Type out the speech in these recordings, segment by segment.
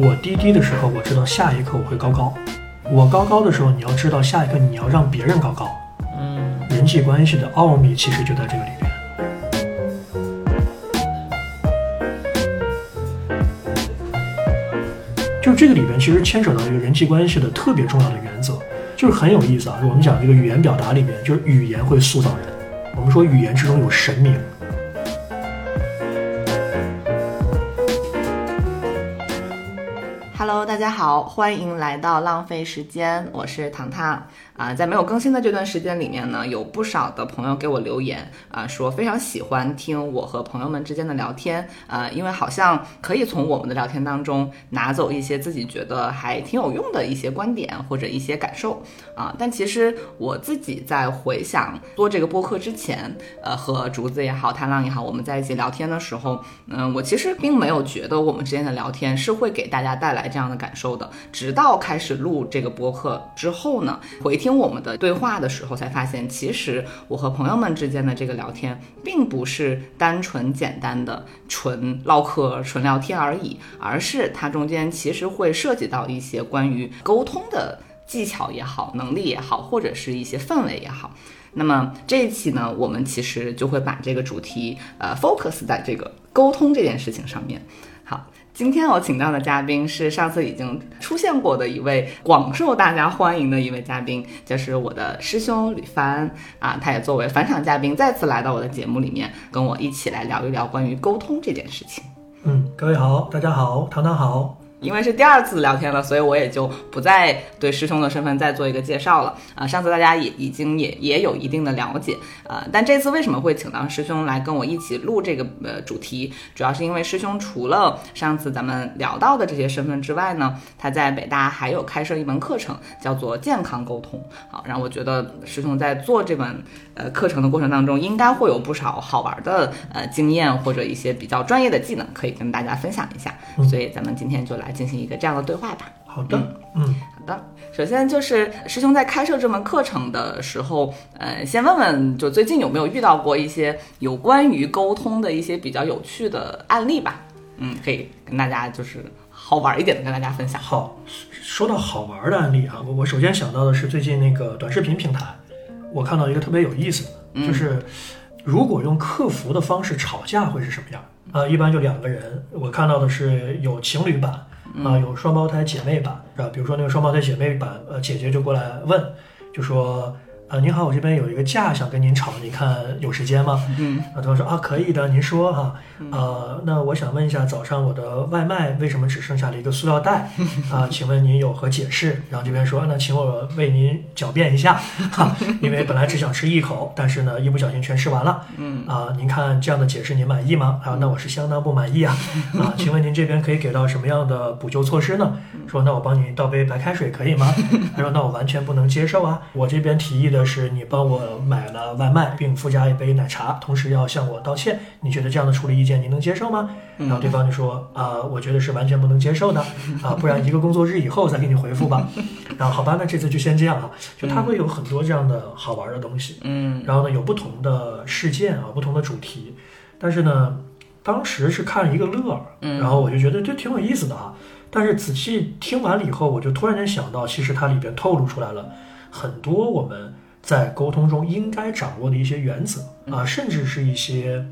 我低低的时候，我知道下一刻我会高高；我高高的时候，你要知道下一刻你要让别人高高。嗯，人际关系的奥秘其实就在这个里边。就这个里边，其实牵扯到一个人际关系的特别重要的原则，就是很有意思啊。我们讲这个语言表达里面，就是语言会塑造人。我们说语言之中有神明。大家好，欢迎来到浪费时间，我是糖糖啊。在没有更新的这段时间里面呢，有不少的朋友给我留言啊，说非常喜欢听我和朋友们之间的聊天啊，因为好像可以从我们的聊天当中拿走一些自己觉得还挺有用的一些观点或者一些感受啊。但其实我自己在回想做这个播客之前，呃，和竹子也好，贪浪也好，我们在一起聊天的时候，嗯，我其实并没有觉得我们之间的聊天是会给大家带来这样的感感受的。直到开始录这个播客之后呢，回听我们的对话的时候，才发现其实我和朋友们之间的这个聊天，并不是单纯简单的纯唠嗑、纯聊天而已，而是它中间其实会涉及到一些关于沟通的技巧也好、能力也好，或者是一些氛围也好。那么这一期呢，我们其实就会把这个主题呃 focus 在这个沟通这件事情上面。好，今天我请到的嘉宾是上次已经出现过的一位广受大家欢迎的一位嘉宾，就是我的师兄吕帆啊，他也作为返场嘉宾再次来到我的节目里面，跟我一起来聊一聊关于沟通这件事情。嗯，各位好，大家好，糖糖好。因为是第二次聊天了，所以我也就不再对师兄的身份再做一个介绍了啊、上次大家也已经也也有一定的了解啊、但这次为什么会请到师兄来跟我一起录这个呃主题，主要是因为师兄除了上次咱们聊到的这些身份之外呢，他在北大还有开设一门课程，叫做健康沟通。好，让我觉得师兄在做这门呃课程的过程当中，应该会有不少好玩的呃经验或者一些比较专业的技能可以跟大家分享一下。所以咱们今天就来进行一个这样的对话吧。好的，嗯，好的，首先就是师兄在开设这门课程的时候，呃，先问问，就最近有没有遇到过一些有关于沟通的一些比较有趣的案例吧？嗯，可以跟大家就是好玩一点的跟大家分享。好。说到好玩的案例啊，我我首先想到的是最近那个短视频平台，我看到一个特别有意思的，就是如果用客服的方式吵架会是什么样？啊、一般就两个人，我看到的是有情侣版啊、有双胞胎姐妹版，是吧？比如说那个双胞胎姐妹版，呃，姐姐就过来问，就说。呃，您好，我这边有一个架想跟您吵，你看有时间吗？嗯，啊，对方说啊，可以的，您说哈。呃，那我想问一下，早上我的外卖为什么只剩下了一个塑料袋？啊，请问您有何解释？然后这边说，那请我为您狡辩一下，哈，因为本来只想吃一口，但是呢，一不小心全吃完了。嗯，啊，您看这样的解释您满意吗？啊，那我是相当不满意啊。啊，请问您这边可以给到什么样的补救措施呢？说那我帮你倒杯白开水可以吗？他说那我完全不能接受啊，我这边提议的是你帮我买了外卖，并附加一杯奶茶，同时要向我道歉。你觉得这样的处理意见您能接受吗？然后对方就说啊、我觉得是完全不能接受的啊，不然一个工作日以后再给你回复吧。然后好吧，那这次就先这样啊，就他会有很多这样的好玩的东西。嗯然后呢，有不同的事件啊，不同的主题，但是呢，当时是看一个乐儿，嗯然后我就觉得这挺有意思的啊。但是仔细听完了以后，我就突然间想到，其实它里边透露出来了很多我们在沟通中应该掌握的一些原则啊，甚至是一些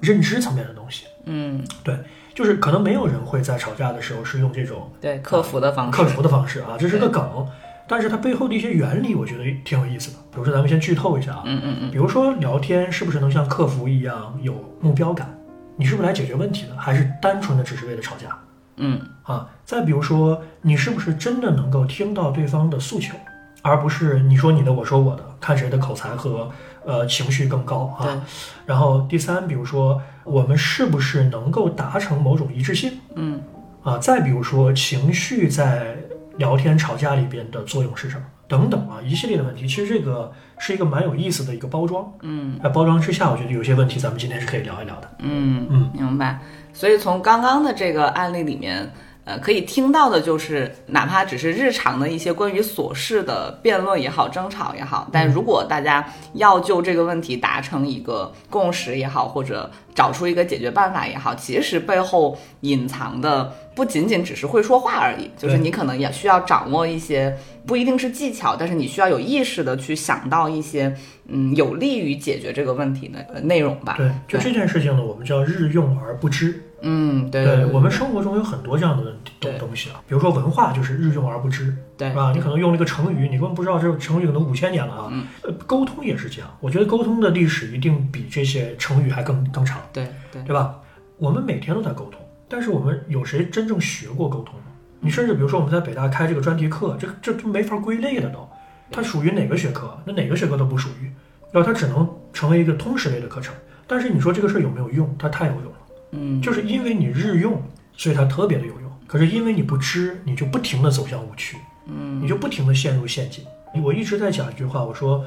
认知层面的东西。嗯，对，就是可能没有人会在吵架的时候是用这种对，客服的方式。克服的方式啊，这是个梗，但是它背后的一些原理，我觉得挺有意思的。比如说，咱们先剧透一下啊，嗯嗯嗯比如说聊天是不是能像客服一样有目标感？你是不是来解决问题的，还是单纯的只是为了吵架嗯啊？再比如说，你是不是真的能够听到对方的诉求，而不是你说你的，我说我的，看谁的口才和呃情绪更高啊？然后第三，比如说我们是不是能够达成某种一致性？嗯啊，再比如说情绪在聊天吵架里边的作用是什么？等等啊，一系列的问题。其实这个是一个蛮有意思的一个包装。嗯在包装之下，我觉得有些问题咱们今天是可以聊一聊的。嗯嗯，明白。所以从刚刚的这个案例里面，呃，可以听到的就是，哪怕只是日常的一些关于琐事的辩论也好、争吵也好，但如果大家要就这个问题达成一个共识也好，或者找出一个解决办法也好，其实背后隐藏的不仅仅只是会说话而已，就是你可能也需要掌握一些，不一定是技巧，但是你需要有意识的去想到一些，嗯，有利于解决这个问题的呃内容吧。对，就这件事情呢，我们叫日用而不知。嗯，对对对，我们生活中有很多这样的东东西啊，比如说文化就是日用而不知，对是吧？你可能用了一个成语，你根本不知道这个成语可能五千年了啊。嗯呃，沟通也是这样，我觉得沟通的历史一定比这些成语还更更长，对对对吧？我们每天都在沟通，但是我们有谁真正学过沟通吗？你甚至比如说我们在北大开这个专题课，这这都没法归类的都，它属于哪个学科？那哪个学科都不属于，然后它只能成为一个通识类的课程。但是你说这个事儿有没有用？它太有用了。嗯，就是因为你日用，所以它特别的有用。可是因为你不知，你就不停的走向误区，嗯，你就不停的陷入陷阱。我一直在讲一句话，我说，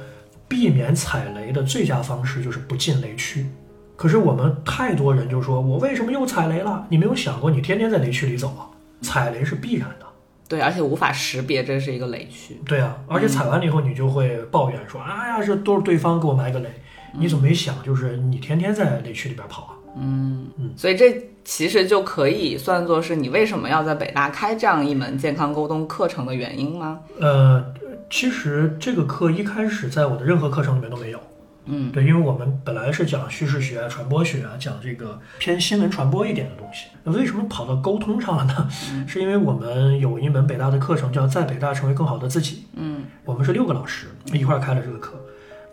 避免踩雷的最佳方式就是不进雷区。可是我们太多人就说，我为什么又踩雷了？你没有想过，你天天在雷区里走啊，踩雷是必然的。对，而且无法识别这是一个雷区。对啊，而且踩完了以后，你就会抱怨说，哎呀，这都是对方给我埋个雷。你怎么没想，就是你天天在雷区里边跑啊？所以这其实就可以算作是你为什么要在北大开这样一门健康沟通课程的原因吗？呃，其实这个课一开始在我的任何课程里面都没有。嗯，对，因为我们本来是讲叙事学啊、传播学啊，讲这个偏新闻传播一点的东西。那为什么跑到沟通上了呢？是因为我们有一门北大的课程叫《在北大成为更好的自己》。嗯，我们是六个老师一块儿开了这个课。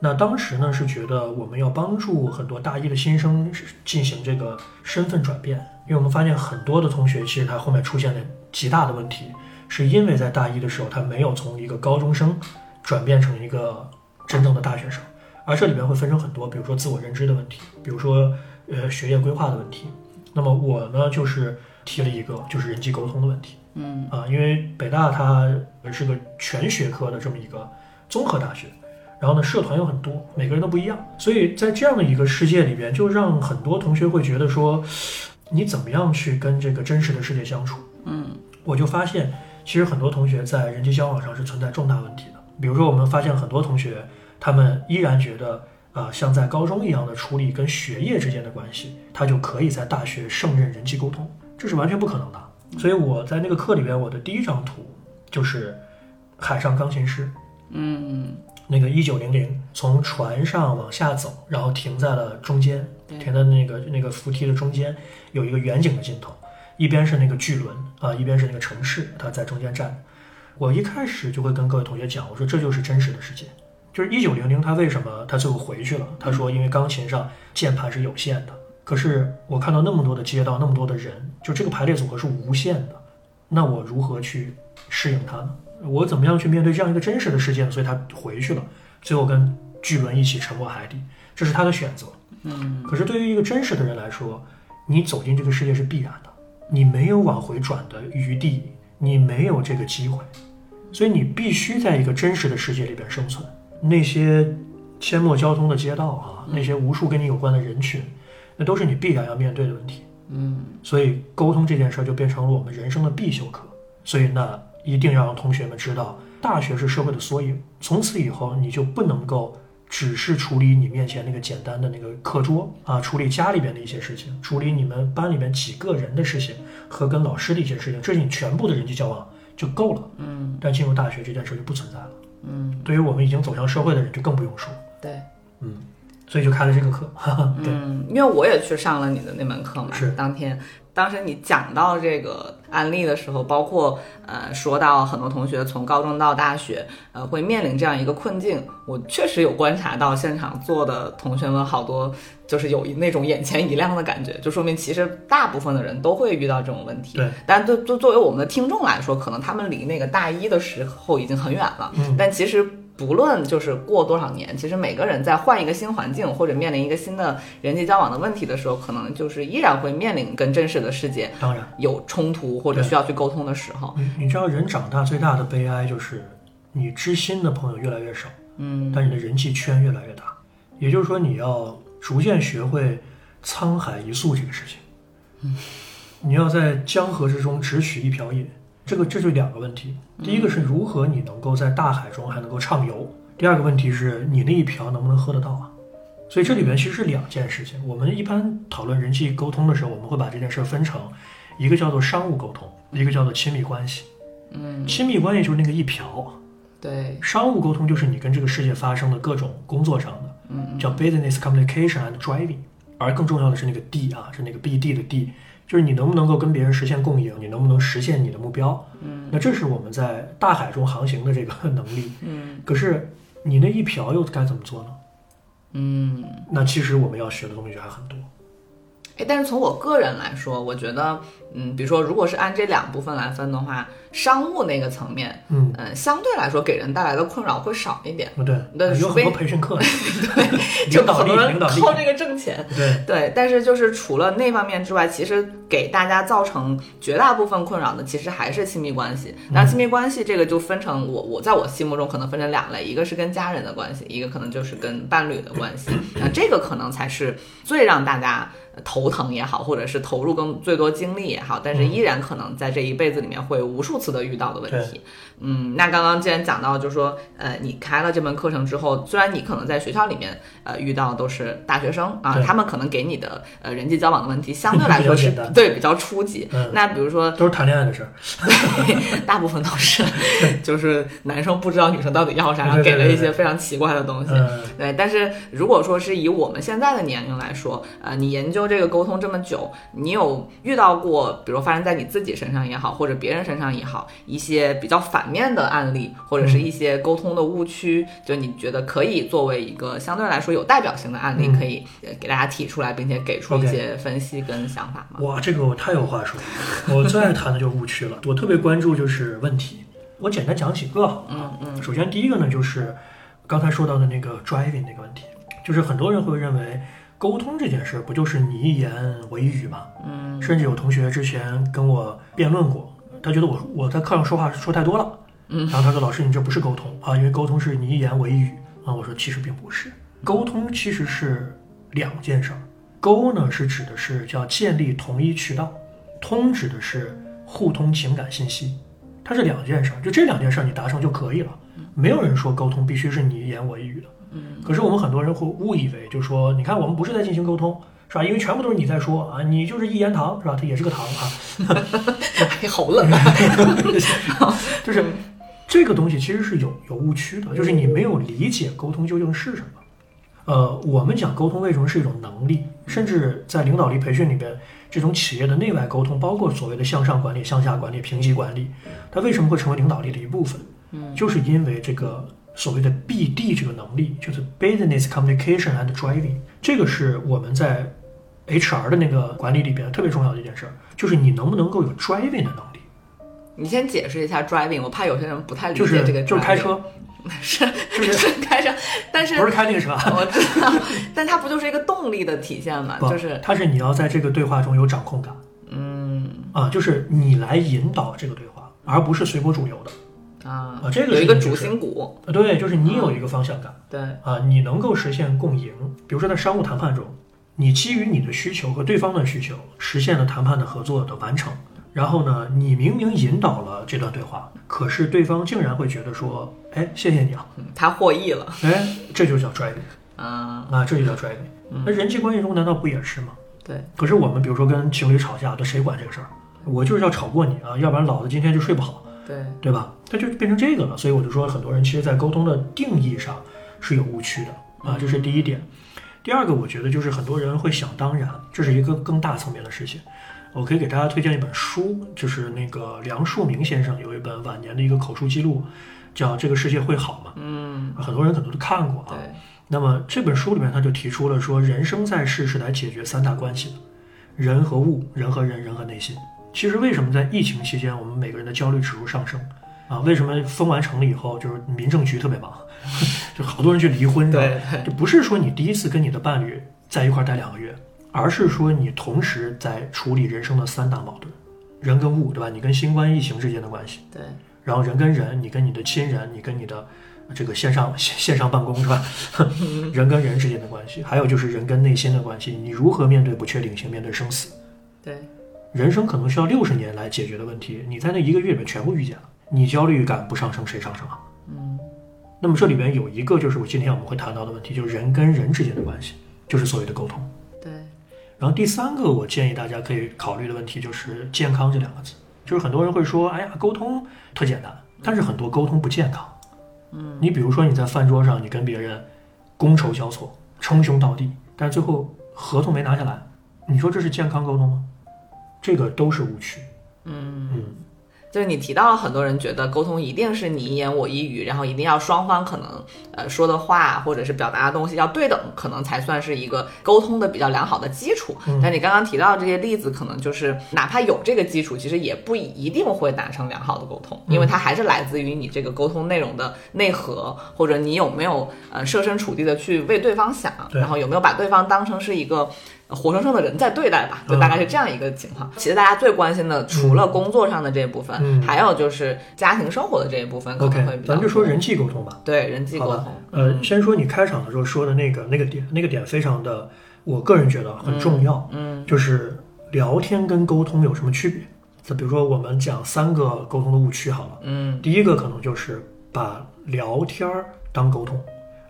那当时呢是觉得我们要帮助很多大一的新生进行这个身份转变，因为我们发现很多的同学其实他后面出现了极大的问题，是因为在大一的时候他没有从一个高中生转变成一个真正的大学生，而这里面会分成很多，比如说自我认知的问题，比如说呃学业规划的问题。那么我呢就是提了一个就是人际沟通的问题，嗯啊，因为北大它是个全学科的这么一个综合大学。然后呢，社团又很多，每个人都不一样，所以在这样的一个世界里边，就让很多同学会觉得说，你怎么样去跟这个真实的世界相处？嗯，我就发现，其实很多同学在人际交往上是存在重大问题的。比如说，我们发现很多同学，他们依然觉得，啊、像在高中一样的处理跟学业之间的关系，他就可以在大学胜任人际沟通，这是完全不可能的。所以我在那个课里边，我的第一张图就是海上钢琴师，嗯，那个一九零零从船上往下走，然后停在了中间，停在那个那个扶梯的中间，有一个远景的镜头，一边是那个巨轮啊，一边是那个城市，它在中间站着。我一开始就会跟各位同学讲，我说这就是真实的世界，就是一九零零他为什么他最后回去了？他说因为钢琴上键盘是有限的，可是我看到那么多的街道，那么多的人，就这个排列组合是无限的，那我如何去适应它呢？我怎么样去面对这样一个真实的世界呢？所以他回去了，最后跟巨轮一起沉没海底，这是他的选择。嗯，可是对于一个真实的人来说，你走进这个世界是必然的，你没有往回转的余地，你没有这个机会，所以你必须在一个真实的世界里边生存。那些阡陌交通的街道啊，那些无数跟你有关的人群，那都是你必然要面对的问题。嗯，所以沟通这件事儿就变成了我们人生的必修课。所以那一定要让同学们知道，大学是社会的缩影。从此以后，你就不能够只是处理你面前那个简单的那个课桌啊，处理家里边的一些事情，处理你们班里面几个人的事情和跟老师的一些事情，这是你全部的人际交往就够了。嗯，但进入大学这件事就不存在了。嗯，对于我们已经走向社会的人就更不用说。对。嗯，所以就开了这个课。哈哈，对，嗯，因为我也去上了你的那门课嘛，是当天，当时你讲到这个案例的时候，包括呃说到很多同学从高中到大学，呃会面临这样一个困境，我确实有观察到现场坐的同学们好多就是有一那种眼前一亮的感觉，就说明其实大部分的人都会遇到这种问题。对，但对作作为我们的听众来说，可能他们离那个大一的时候已经很远了，嗯但其实。不论就是过多少年，其实每个人在换一个新环境或者面临一个新的人际交往的问题的时候，可能就是依然会面临跟真实的世界当然。有冲突或者需要去沟通的时候。你你知道，人长大最大的悲哀就是你知心的朋友越来越少，嗯但你的人际圈越来越大。也就是说，你要逐渐学会沧海一粟这个事情。嗯你要在江河之中只取一瓢饮，这个这就两个问题。第一个是如何你能够在大海中还能够畅游，第二个问题是你那一瓢能不能喝得到啊？所以这里边其实是两件事情。我们一般讨论人际沟通的时候，我们会把这件事儿分成一个叫做商务沟通，一个叫做亲密关系。嗯，亲密关系就是那个一瓢，对，商务沟通就是你跟这个世界发生的各种工作上的，嗯，叫 business communication and driving。而更重要的是那个 D 啊，是那个 BD 的 D，就是你能不能够跟别人实现共赢，你能不能实现你的目标。嗯，那这是我们在大海中航行的这个能力。嗯可是你那一瓢又该怎么做呢？嗯。那其实我们要学的东西就还很多。哎，但是从我个人来说，我觉得，嗯，比如说，如果是按这两部分来分的话，商务那个层面，嗯，嗯，相对来说给人带来的困扰会少一点。不对，对有很多培训课，就领导力，很多人靠这个挣钱。对，对，但是就是除了那方面之外，其实给大家造成绝大部分困扰的，其实还是亲密关系。那亲密关系这个就分成我我在我心目中可能分成两类，一个是跟家人的关系，一个可能就是跟伴侣的关系。那这个可能才是最让大家头疼也好，或者是投入更最多精力也好，但是依然可能在这一辈子里面会无数次的遇到的问题。嗯，那刚刚既然讲到，就是说，呃，你开了这门课程之后，虽然你可能在学校里面，呃，遇到都是大学生啊，他们可能给你的呃人际交往的问题相对来说是比较简单对比较初级。嗯那比如说，都是谈恋爱的事儿。大部分都是，就是男生不知道女生到底要啥，然后给了一些非常奇怪的东西。嗯，对，但是如果说是以我们现在的年龄来说，呃，你研究这个沟通这么久，你有遇到过，比如发生在你自己身上也好，或者别人身上也好，一些比较反面的案例，或者是一些沟通的误区，就你觉得可以作为一个相对来说有代表性的案例，嗯可以呃给大家提出来，并且给出一些分析跟想法吗？哇，这个我太有话说了。我最爱谈的就是误区了。我特别关注就是问题。我简单讲几个。嗯嗯首先第一个呢，就是刚才说到的那个 driving 那个问题，就是很多人会认为沟通这件事儿不就是你一言我一语吗？嗯甚至有同学之前跟我辩论过，他觉得我我在课上说话说太多了，嗯然后他说老师你这不是沟通啊，因为沟通是你一言我一语啊。我说其实并不是，沟通其实是两件事儿。沟呢是指的是叫建立同一渠道，通指的是互通情感信息，它是两件事儿，就这两件事儿你达成就可以了。没有人说沟通必须是你一言我一语的。嗯可是我们很多人会误以为，就是说你看我们不是在进行沟通，是吧？因为全部都是你在说啊，你就是一言堂，是吧？它也是个堂啊，哎，好冷啊！就是这个东西其实是有有误区的，就是你没有理解沟通究竟是什么。呃，我们讲沟通为什么是一种能力，甚至在领导力培训里边，这种企业的内外沟通，包括所谓的向上管理、向下管理、评级管理，它为什么会成为领导力的一部分？嗯，就是因为这个所谓的 BD 这个能力，就是 Business Communication and Driving，这个是我们在 HR 的那个管理里边特别重要的一件事儿，就是你能不能够有 driving 的能力，你先解释一下 driving，我怕有些人不太理解这个 driving。就是开车，是就是是开车，但是不是开那个车，我知道，但它不就是一个动力的体现嘛？不就是它是你要在这个对话中有掌控感。嗯。啊，就是你来引导这个对话，而不是随波逐流的啊啊这个有一个主心骨，啊，对，就是你有一个方向感对，啊，你能够实现共赢。比如说在商务谈判中，你基于你的需求和对方的需求，实现了谈判的合作的完成。然后呢，你明明引导了这段对话，可是对方竟然会觉得说，哎，谢谢你啊，嗯他获益了，哎，这就叫 driving 啊，啊，这就叫 driving。那人际关系中难道不也是吗？对，可是我们比如说跟情侣吵架，都谁管这个事儿？我就是要吵过你啊，要不然老子今天就睡不好，对，对吧？它就变成这个了。所以我就说，很多人其实，在沟通的定义上是有误区的啊，这是第一点。第二个，我觉得就是很多人会想当然，这是一个更大层面的事情。我可以给大家推荐一本书，就是那个梁漱溟先生有一本晚年的一个口述记录，叫《这个世界会好吗》。嗯，很多人可能都看过啊。那么这本书里面他就提出了说，人生在世是来解决三大关系的：人和物、人和人、人和内心。其实为什么在疫情期间我们每个人的焦虑指数上升啊？为什么封完城了以后就是民政局特别忙，就好多人去离婚，是吧？就不是说你第一次跟你的伴侣在一块儿待两个月，而是说你同时在处理人生的三大矛盾：人跟物，对吧？你跟新冠疫情之间的关系，对，然后人跟人，你跟你的亲人，你跟你的这个线上线 线上办公是吧？人跟人之间的关系，还有就是人跟内心的关系，你如何面对不确定性，面对生死？对，人生可能需要六十年来解决的问题，你在那一个月里面全部遇见了，你焦虑感不上升，谁上升啊？嗯，那么这里边有一个就是我今天我们会谈到的问题，就是人跟人之间的关系，就是所谓的沟通。对，然后第三个我建议大家可以考虑的问题就是健康这两个字，就是很多人会说，哎呀，沟通特简单，但是很多沟通不健康。嗯，你比如说你在饭桌上，你跟别人觥筹交错、称兄道弟，但是最后合同没拿下来，你说这是健康沟通吗？这个都是误区。嗯嗯，就是你提到了很多人觉得沟通一定是你一言我一语，然后一定要双方可能呃说的话或者是表达的东西要对等，可能才算是一个沟通的比较良好的基础。但你刚刚提到的这些例子，可能就是哪怕有这个基础，其实也不一定会达成良好的沟通，因为它还是来自于你这个沟通内容的内核，或者你有没有呃设身处地的去为对方想，然后有没有把对方当成是一个。活生生的人在对待吧，就大概是这样一个情况。其实大家最关心的，除了工作上的这一部分，嗯还有就是家庭生活的这一部分，可能会 OK，比较咱就说人际沟通吧。对人际沟通，，呃，先说你开场的时候说的那个那个点，那个点非常的，我个人觉得很重要。嗯就是聊天跟沟通有什么区别？就比如说我们讲三个沟通的误区好了。嗯第一个可能就是把聊天儿当沟通。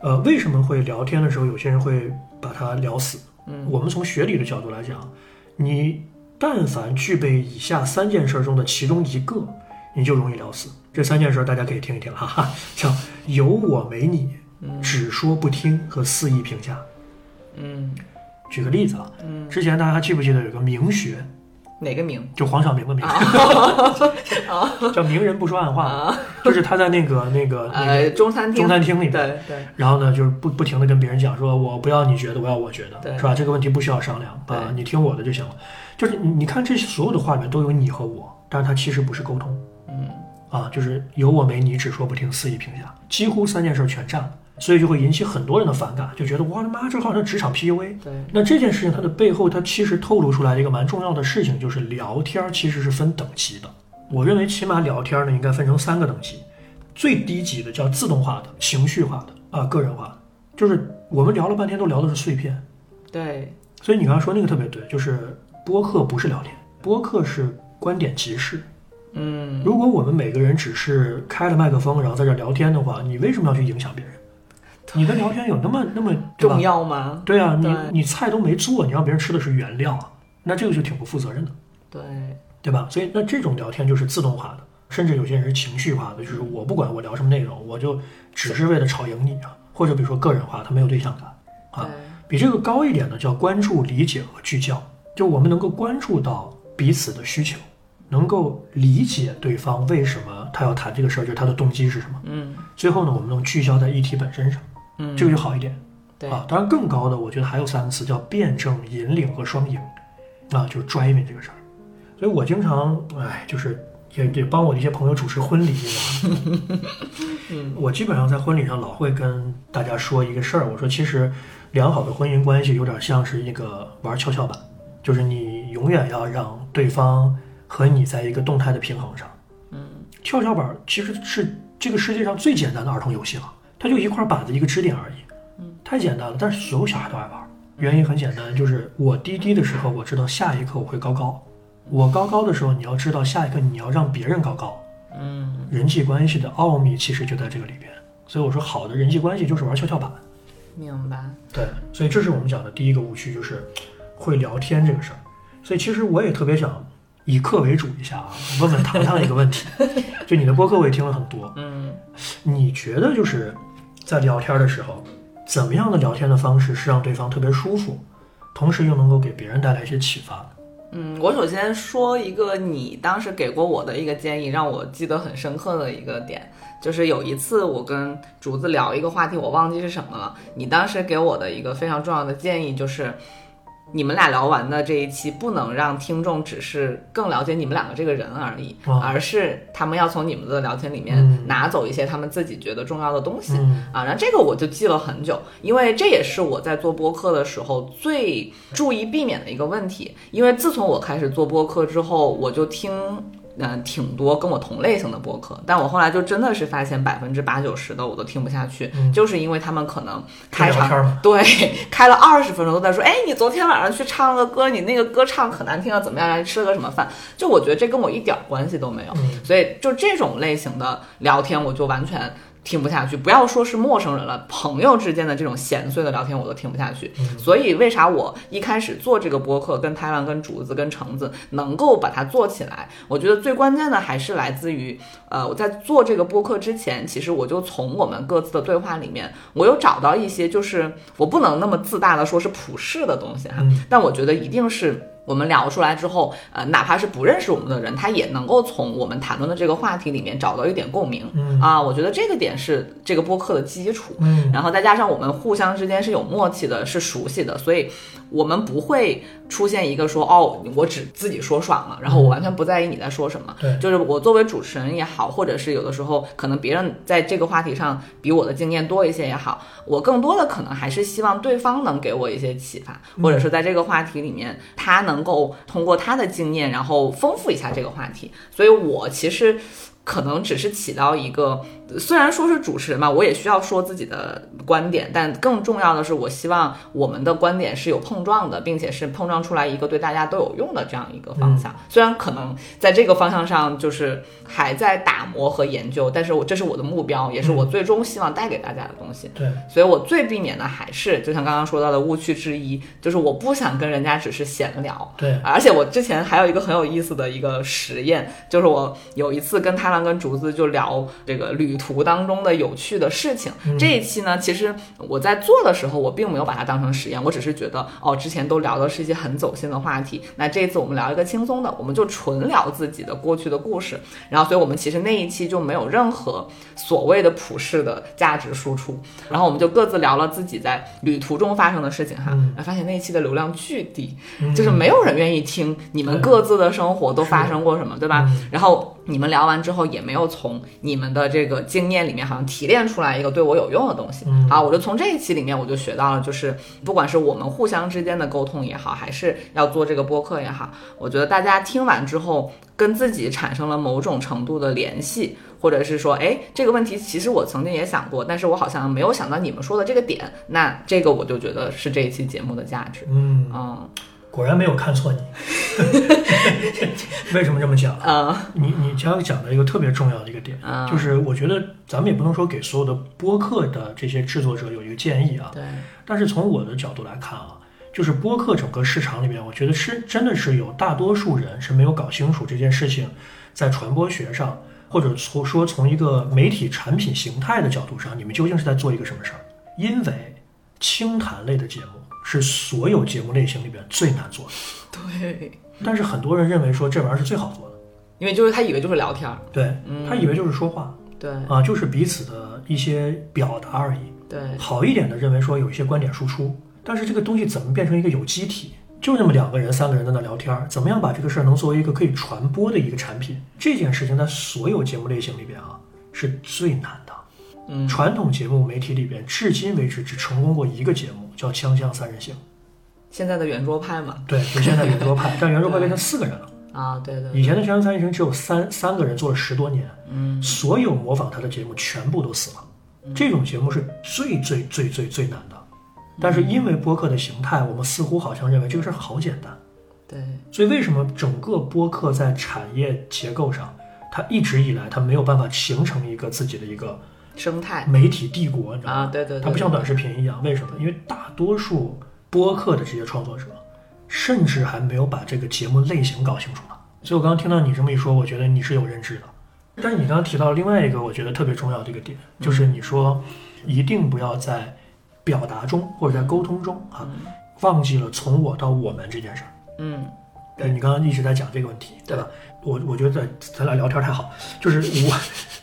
呃，为什么会聊天的时候有些人会把它聊死？嗯，我们从学理的角度来讲，你但凡具备以下三件事中的其中一个，你就容易聊死。这三件事大家可以听一听，哈哈，叫有我没你，只说不听和肆意评价。嗯举个例子啊，嗯，之前大家记不记得有个名学，哪个名？就黄晓明的名，叫明人不说暗话，啊，就是他在那个那个那呃，个中餐厅，中餐厅里面，对对，然后呢，就是不不停的跟别人讲说，我不要你觉得，我要我觉得，对。是吧？这个问题不需要商量啊，你听我的就行了。就是你你看这些所有的话里面都有你和我，但是它其实不是沟通嗯。啊，就是有我没你，只说不听，肆意评价，几乎三件事全占了，所以就会引起很多人的反感，就觉得我的妈这好像职场 PUA。对，那这件事情它的背后，它其实透露出来的一个蛮重要的事情，就是聊天儿其实是分等级的。我认为起码聊天儿呢应该分成三个等级，最低级的叫自动化的、情绪化的啊、个人化的，就是我们聊了半天都聊的是碎片。对，所以你刚刚说那个特别对，就是播客不是聊天，播客是观点集市。嗯如果我们每个人只是开了麦克风，然后在这儿聊天的话，你为什么要去影响别人？你的聊天有那么那么重要吗？对啊，你对你菜都没做，你让别人吃的是原料啊，那这个就挺不负责任的，对，对吧？所以那这种聊天就是自动化的，甚至有些人是情绪化的，就是我不管我聊什么内容，我就只是为了吵赢你啊，或者比如说个人化，他没有对象感啊。比这个高一点的叫关注、理解和聚焦，就我们能够关注到彼此的需求，能够理解对方为什么他要谈这个事儿，就是他的动机是什么。嗯最后呢，我们能聚焦在议题本身上，嗯，这个就好一点。对，啊，当然更高的，我觉得还有三个词叫辩证、引领和双赢，啊，就是 driving 这个事儿。所以我经常，哎，就是也也帮我的一些朋友主持婚礼，我基本上在婚礼上老会跟大家说一个事儿，我说其实良好的婚姻关系有点像是一个玩跷跷板，就是你永远要让对方和你在一个动态的平衡上。嗯。跷跷板其实是这个世界上最简单的儿童游戏了，它就一块板子一个支点而已，嗯，太简单了。但是所有小孩都爱玩，原因很简单，就是我低低的时候，我知道下一刻我会高高；我高高的时候，你要知道下一刻你要让别人高高。嗯人际关系的奥秘其实就在这个里边。所以我说，好的人际关系就是玩跷跷板。明白，对，所以这是我们讲的第一个误区，就是会聊天这个事儿。所以其实我也特别想以客为主一下啊，问问糖糖一个问题，就你的播客我也听了很多，嗯你觉得就是在聊天的时候，怎么样的聊天的方式是让对方特别舒服，同时又能够给别人带来一些启发？嗯，我首先说一个你当时给过我的一个建议，让我记得很深刻的一个点，就是有一次我跟竹子聊一个话题，我忘记是什么了。你当时给我的一个非常重要的建议就是，你们俩聊完的这一期不能让听众只是更了解你们两个这个人而已，哇而是他们要从你们的聊天里面嗯拿走一些他们自己觉得重要的东西。嗯啊，然后这个我就记了很久，因为这也是我在做播客的时候最注意避免的一个问题。因为自从我开始做播客之后，我就听嗯，挺多跟我同类型的播客，但我后来就真的是发现百分之八九十的我都听不下去，就是因为他们可能开场对开了二十分钟都在说，哎，你昨天晚上去唱了个歌，你那个歌唱可难听了，怎么样？来吃了个什么饭？就我觉得这跟我一点关系都没有，所以就这种类型的聊天，我就完全。听不下去，不要说是陌生人了，朋友之间的这种闲碎的聊天我都听不下去。所以为啥我一开始做这个播客，跟台湾、跟竹子、跟橙子能够把它做起来？我觉得最关键的还是来自于，呃，我在做这个播客之前，其实我就从我们各自的对话里面，我有找到一些，就是我不能那么自大的说是普世的东西哈，但我觉得一定是。我们聊出来之后，呃，哪怕是不认识我们的人，他也能够从我们谈论的这个话题里面找到一点共鸣。嗯啊，我觉得这个点是这个播客的基础。嗯，然后再加上我们互相之间是有默契的，是熟悉的，所以我们不会出现一个说哦，我只自己说爽了，然后我完全不在意你在说什么。对，就是我作为主持人也好，或者是有的时候可能别人在这个话题上比我的经验多一些也好，我更多的可能还是希望对方能给我一些启发，或者是在这个话题里面他能够通过。他的经验，然后丰富一下这个话题，所以我其实可能只是起到一个。虽然说是主持人嘛，我也需要说自己的观点，但更重要的是，我希望我们的观点是有碰撞的，并且是碰撞出来一个对大家都有用的这样一个方向。虽然可能在这个方向上就是还在打磨和研究，但是我这是我的目标，也是我最终希望带给大家的东西。对，所以我最避免的还是就像刚刚说到的误区之一，就是我不想跟人家只是闲聊。对，而且我之前还有一个很有意思的一个实验，就是我有一次跟太郎跟竹子就聊这个旅。图当中的有趣的事情，这一期呢，其实我在做的时候，我并没有把它当成实验，我只是觉得，哦，之前都聊的是一些很走心的话题，那这一次我们聊一个轻松的，我们就纯聊自己的过去的故事，然后，所以我们其实那一期就没有任何所谓的普世的价值输出，然后我们就各自聊了自己在旅途中发生的事情，哈，发现那一期的流量巨低，就是没有人愿意听你们各自的生活都发生过什么，对吧？然后你们聊完之后，也没有从你们的这个。经验里面好像提炼出来一个对我有用的东西，好，我就从这一期里面我就学到了，就是不管是我们互相之间的沟通也好，还是要做这个播客也好，我觉得大家听完之后跟自己产生了某种程度的联系，或者是说，哎，这个问题其实我曾经也想过，但是我好像没有想到你们说的这个点，那这个我就觉得是这一期节目的价值，嗯。嗯。果然没有看错你，为什么这么讲啊？你你将讲的一个特别重要的一个点，就是我觉得咱们也不能说给所有的播客的这些制作者有一个建议啊。对。但是从我的角度来看啊，就是播客整个市场里面，我觉得是真的是有大多数人是没有搞清楚这件事情，在传播学上，或者从说从一个媒体产品形态的角度上，你们究竟是在做一个什么事儿？因为清谈类的节目。是所有节目类型里边最难做的，对。但是很多人认为说这玩意儿是最好做的，因为就是他以为就是聊天儿，对他以为就是说话，对啊，就是彼此的一些表达而已。对，好一点的认为说有一些观点输出，但是这个东西怎么变成一个有机体？就那么两个人、三个人在那聊天儿，怎么样把这个事儿能作为一个可以传播的一个产品？这件事情在所有节目类型里边啊是最难的。嗯，传统节目媒体里边，至今为止只成功过一个节目，叫《锵锵三人行》。现在的圆桌派嘛？对，就现在圆桌派，但圆桌派变成四个人了。啊，对对。以前的《锵锵三人行》只有三三个人做了十多年，嗯，所有模仿他的节目全部都死了。这种节目是最最最最最难的。但是因为播客的形态，我们似乎好像认为这个事儿好简单。对。所以为什么整个播客在产业结构上，它一直以来它没有办法形成一个自己的一个。生态媒体帝国，你知道吗？啊，对对，它不像短视频一样，为什么？因为大多数播客的这些创作者，甚至还没有把这个节目类型搞清楚呢。所以我刚刚听到你这么一说，我觉得你是有认知的。但是你刚刚提到另外一个我觉得特别重要的一个点，就是你说一定不要在表达中或者在沟通中啊，忘记了从我到我们这件事儿。嗯，对你刚刚一直在讲这个问题，对吧？我我觉得咱俩聊天太好，就是我。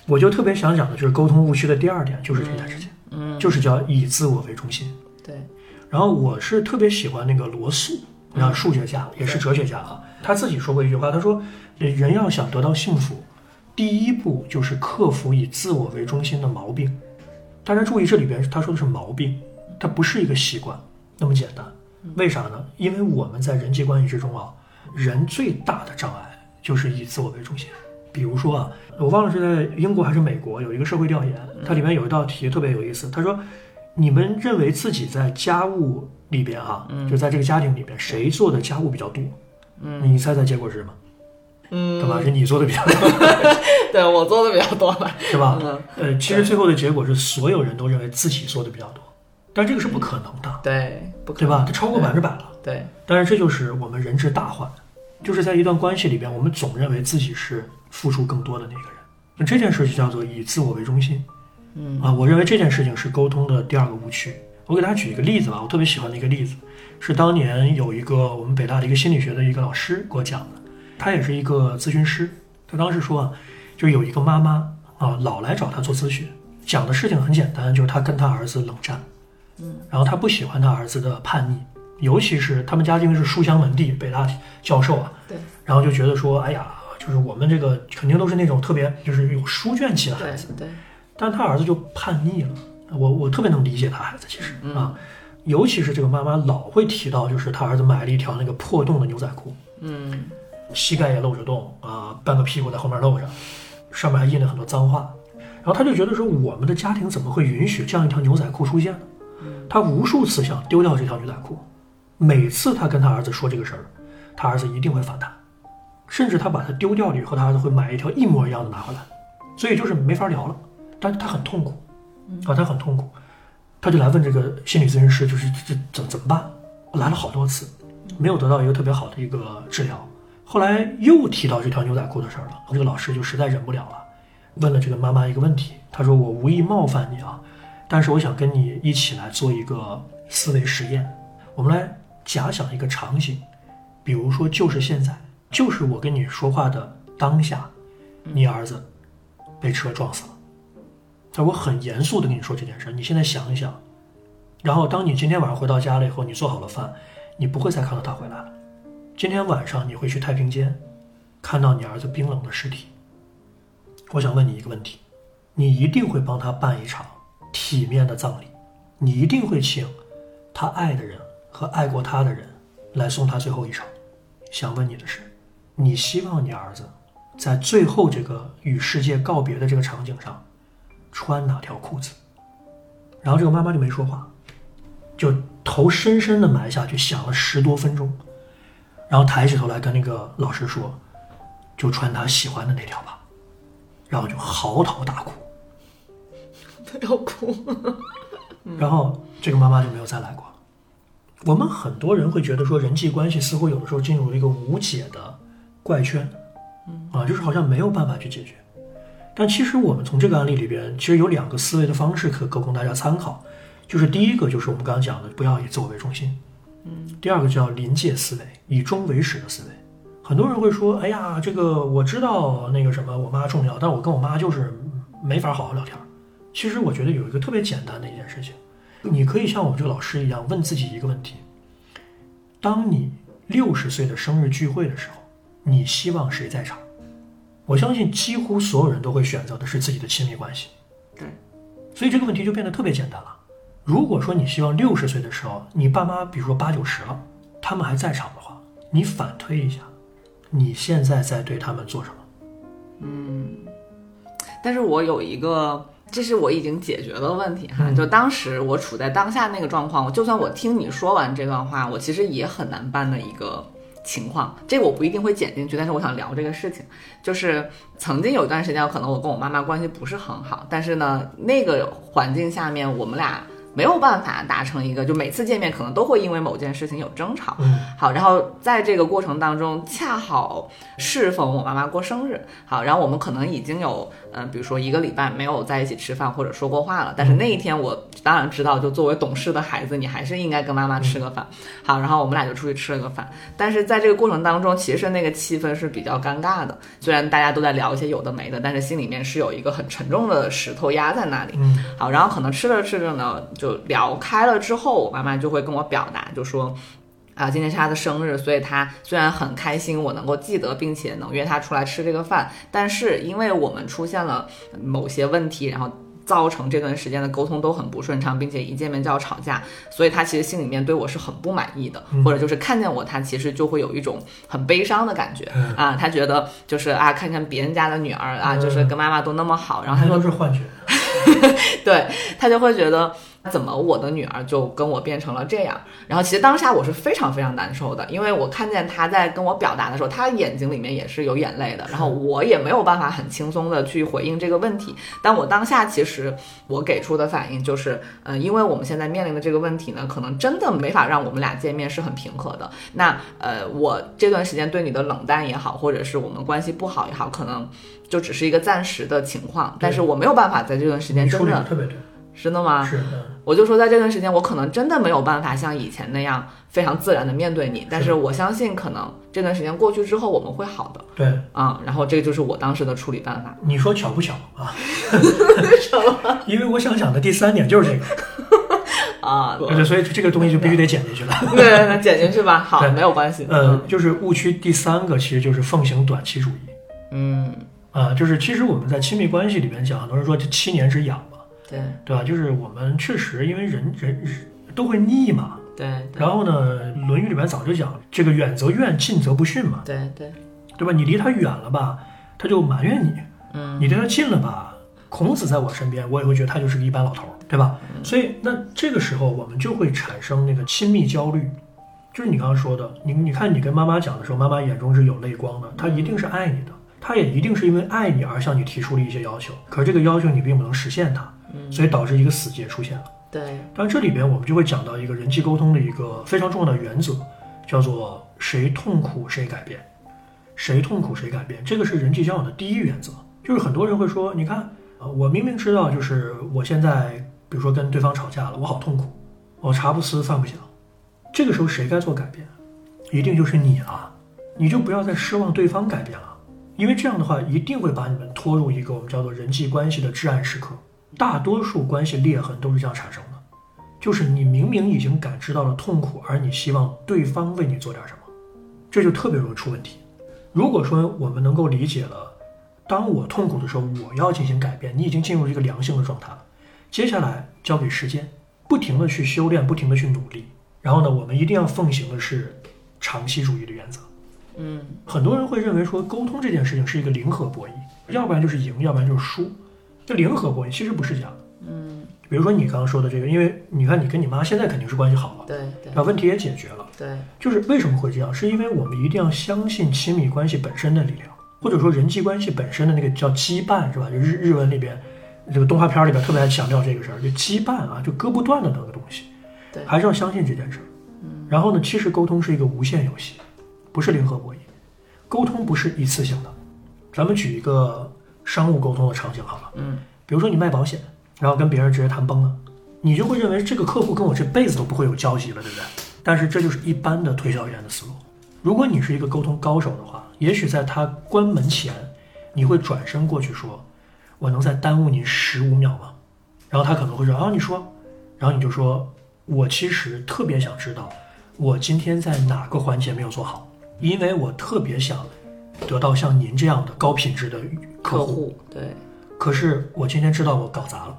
我就特别想讲的就是沟通误区的第二点，就是这件事情，嗯，就是叫以自我为中心。对。然后我是特别喜欢那个罗素，啊数学家也是哲学家啊，他自己说过一句话，他说人要想得到幸福，第一步就是克服以自我为中心的毛病。大家注意，这里边他说的是毛病，它不是一个习惯那么简单。为啥呢？因为我们在人际关系之中啊，人最大的障碍就是以自我为中心。比如说啊，我忘了是在英国还是美国有一个社会调研，它里面有一道题特别有意思。他说，你们认为自己在家务里边哈、就在这个家庭里边，谁做的家务比较多？嗯，你猜猜结果是什么？嗯，对吧？是你做的比较多，对我做的比较多吧。是吧？嗯，呃，其实最后的结果是所有人都认为自己做的比较多，但这个是不可能的，对，不可对吧？它超过百分之百了。对，但是这就是我们人之大患，就是在一段关系里边，我们总认为自己是付出更多的那个人。那这件事就叫做以自我为中心。嗯啊，我认为这件事情是沟通的第二个误区。我给大家举一个例子吧，我特别喜欢的一个例子，是当年有一个我们北大的一个心理学的一个老师给我讲的，他也是一个咨询师。他当时说啊，就是有一个妈妈啊，老来找他做咨询，讲的事情很简单，就是他跟他儿子冷战，嗯，然后他不喜欢他儿子的叛逆，尤其是他们家因为是书香门第，北大教授啊，对，然后就觉得说，哎呀，就是我们这个肯定都是那种特别就是有书卷气的孩子，对，对，但他儿子就叛逆了。我我特别能理解他孩子，其实啊，尤其是这个妈妈老会提到，就是他儿子买了一条那个破洞的牛仔裤，嗯。膝盖也露着洞啊，半个屁股在后面露着，上面还印了很多脏话。然后他就觉得说，我们的家庭怎么会允许这样一条牛仔裤出现呢？他无数次想丢掉这条牛仔裤，每次他跟他儿子说这个事儿，他儿子一定会反弹，甚至他把它丢掉了以后，他儿子会买一条一模一样的拿回来，所以就是没法聊了。但是他很痛苦，啊，他很痛苦，他就来问这个心理咨询师，就是这这怎么怎么办？来了好多次，没有得到一个特别好的一个治疗。后来又提到这条牛仔裤的事儿了，这个老师就实在忍不了了，问了这个妈妈一个问题，他说：“我无意冒犯你啊，但是我想跟你一起来做一个思维实验，我们来假想一个场景，比如说就是现在，就是我跟你说话的当下，你儿子被车撞死了。他说我很严肃的跟你说这件事，你现在想一想，然后当你今天晚上回到家了以后，你做好了饭，你不会再看到他回来了。今天晚上你会去太平间，看到你儿子冰冷的尸体。我想问你一个问题，你一定会帮他办一场体面的葬礼，你一定会请他爱的人和爱过他的人来送他最后一程。想问你的是，你希望你儿子在最后这个与世界告别的这个场景上穿哪条裤子？然后这个妈妈就没说话，就头深深的埋下去，想了十多分钟，然后抬起头来跟那个老师说：“就穿他喜欢的那条吧。”然后就嚎啕大哭，他要哭。然后这个妈妈就没有再来过。我们很多人会觉得说，人际关系似乎有的时候进入了一个无解的怪圈，嗯啊，就是好像没有办法去解决。但其实我们从这个案例里边，其实有两个思维的方式可可供大家参考，就是第一个就是我们刚刚讲的，不要以自我为中心，嗯，第二个叫临界思维，以终为始的思维。很多人会说，哎呀，这个我知道那个什么，我妈重要，但我跟我妈就是没法好好聊天。其实我觉得有一个特别简单的一件事情，你可以像我这个老师一样问自己一个问题：当你六十岁的生日聚会的时候，你希望谁在场？我相信几乎所有人都会选择的是自己的亲密关系。对，所以这个问题就变得特别简单了。如果说你希望六十岁的时候，你爸妈比如说八九十了，他们还在场的话，你反推一下，你现在在对他们做什么？嗯但是我有一个，这是我已经解决的问题哈。嗯就当时我处在当下那个状况，我就算我听你说完这段话，我其实也很难办的一个情况。这个我不一定会剪进去，但是我想聊这个事情。就是曾经有一段时间，可能我跟我妈妈关系不是很好，但是呢，那个环境下面，我们俩没有办法达成一个，就每次见面可能都会因为某件事情有争吵。嗯好，然后在这个过程当中，恰好适逢我妈妈过生日，好，然后我们可能已经有，嗯、比如说一个礼拜没有在一起吃饭或者说过话了，但是那一天我当然知道，就作为懂事的孩子，你还是应该跟妈妈吃个饭。好，然后我们俩就出去吃了个饭，但是在这个过程当中，其实那个气氛是比较尴尬的，虽然大家都在聊一些有的没的，但是心里面是有一个很沉重的石头压在那里。嗯好，然后可能吃着吃着呢，就聊开了之后，我妈妈就会跟我表达，就说。啊，今天是他的生日，所以他虽然很开心我能够记得，并且能约他出来吃这个饭，但是因为我们出现了某些问题，然后造成这段时间的沟通都很不顺畅，并且一见面就要吵架，所以他其实心里面对我是很不满意的，或者就是看见我，他其实就会有一种很悲伤的感觉啊，他觉得就是啊，看看别人家的女儿啊，就是跟妈妈都那么好，然后他说是幻觉，对他就会觉得。怎么我的女儿就跟我变成了这样？然后其实当下我是非常非常难受的，因为我看见她在跟我表达的时候，她眼睛里面也是有眼泪的。然后我也没有办法很轻松的去回应这个问题。但我当下其实我给出的反应就是，嗯，因为我们现在面临的这个问题呢，可能真的没法让我们俩见面是很平和的。那呃，我这段时间对你的冷淡也好，或者是我们关系不好也好，可能就只是一个暂时的情况。但是我没有办法在这段时间真的特别对。真的吗？是的，我就说在这段时间，我可能真的没有办法像以前那样非常自然的面对你，但是我相信，可能这段时间过去之后，我们会好的。对，啊，然后这个就是我当时的处理办法。你说巧不巧啊？什么？因为我想讲的第三点就是这个 啊，对，所以这个东西就必须得剪进去了。对，对对剪进去吧。好，没有关系。嗯，就是误区第三个，其实就是奉行短期主义。嗯，啊，就是其实我们在亲密关系里面讲，很多人说这七年之痒。对对吧？就是我们确实因为人人都会腻嘛。对。然后呢，《论语》里面早就讲这个远则怨，近则不逊嘛。对对。对吧？你离他远了吧，他就埋怨你。嗯。你离他近了吧，孔子在我身边，我也会觉得他就是个一般老头，对吧？所以那这个时候我们就会产生那个亲密焦虑，就是你刚刚说的，你你看你跟妈妈讲的时候，妈妈眼中是有泪光的，她一定是爱你的，她也一定是因为爱你而向你提出了一些要求，可是这个要求你并不能实现它。所以导致一个死结出现了。对，但这里边我们就会讲到一个人际沟通的一个非常重要的原则，叫做谁痛苦谁改变，谁痛苦谁改变，这个是人际交往的第一原则。就是很多人会说，你看啊，我明明知道，就是我现在比如说跟对方吵架了，我好痛苦，我茶不思饭不想，这个时候谁该做改变？一定就是你了，你就不要再奢望对方改变了，因为这样的话一定会把你们拖入一个我们叫做人际关系的至暗时刻。大多数关系裂痕都是这样产生的，就是你明明已经感知到了痛苦，而你希望对方为你做点什么，这就特别容易出问题。如果说我们能够理解了，当我痛苦的时候，我要进行改变，你已经进入一个良性的状态了。接下来交给时间，不停的去修炼，不停的去努力。然后呢，我们一定要奉行的是长期主义的原则。嗯，很多人会认为说沟通这件事情是一个零和博弈，要不然就是赢，要不然就是输。这零和博弈其实不是这样嗯，比如说你刚刚说的这个，因为你看你跟你妈现在肯定是关系好了，对对，把问题也解决了，对，就是为什么会这样？是因为我们一定要相信亲密关系本身的力量，或者说人际关系本身的那个叫羁绊，是吧？就日日文里边，这个动画片里边特别爱强调这个事儿，就羁绊啊，就割不断的那个东西，对，还是要相信这件事儿。嗯，然后呢，其实沟通是一个无限游戏，不是零和博弈，沟通不是一次性的。咱们举一个商务沟通的场景好了，嗯。比如说你卖保险，然后跟别人直接谈崩了，你就会认为这个客户跟我这辈子都不会有交集了，对不对？但是这就是一般的推销员的思路。如果你是一个沟通高手的话，也许在他关门前，你会转身过去说：“我能再耽误你十五秒吗？”然后他可能会说：“啊，你说。”然后你就说：“我其实特别想知道，我今天在哪个环节没有做好，因为我特别想得到像您这样的高品质的客户。”对。可是我今天知道我搞砸了，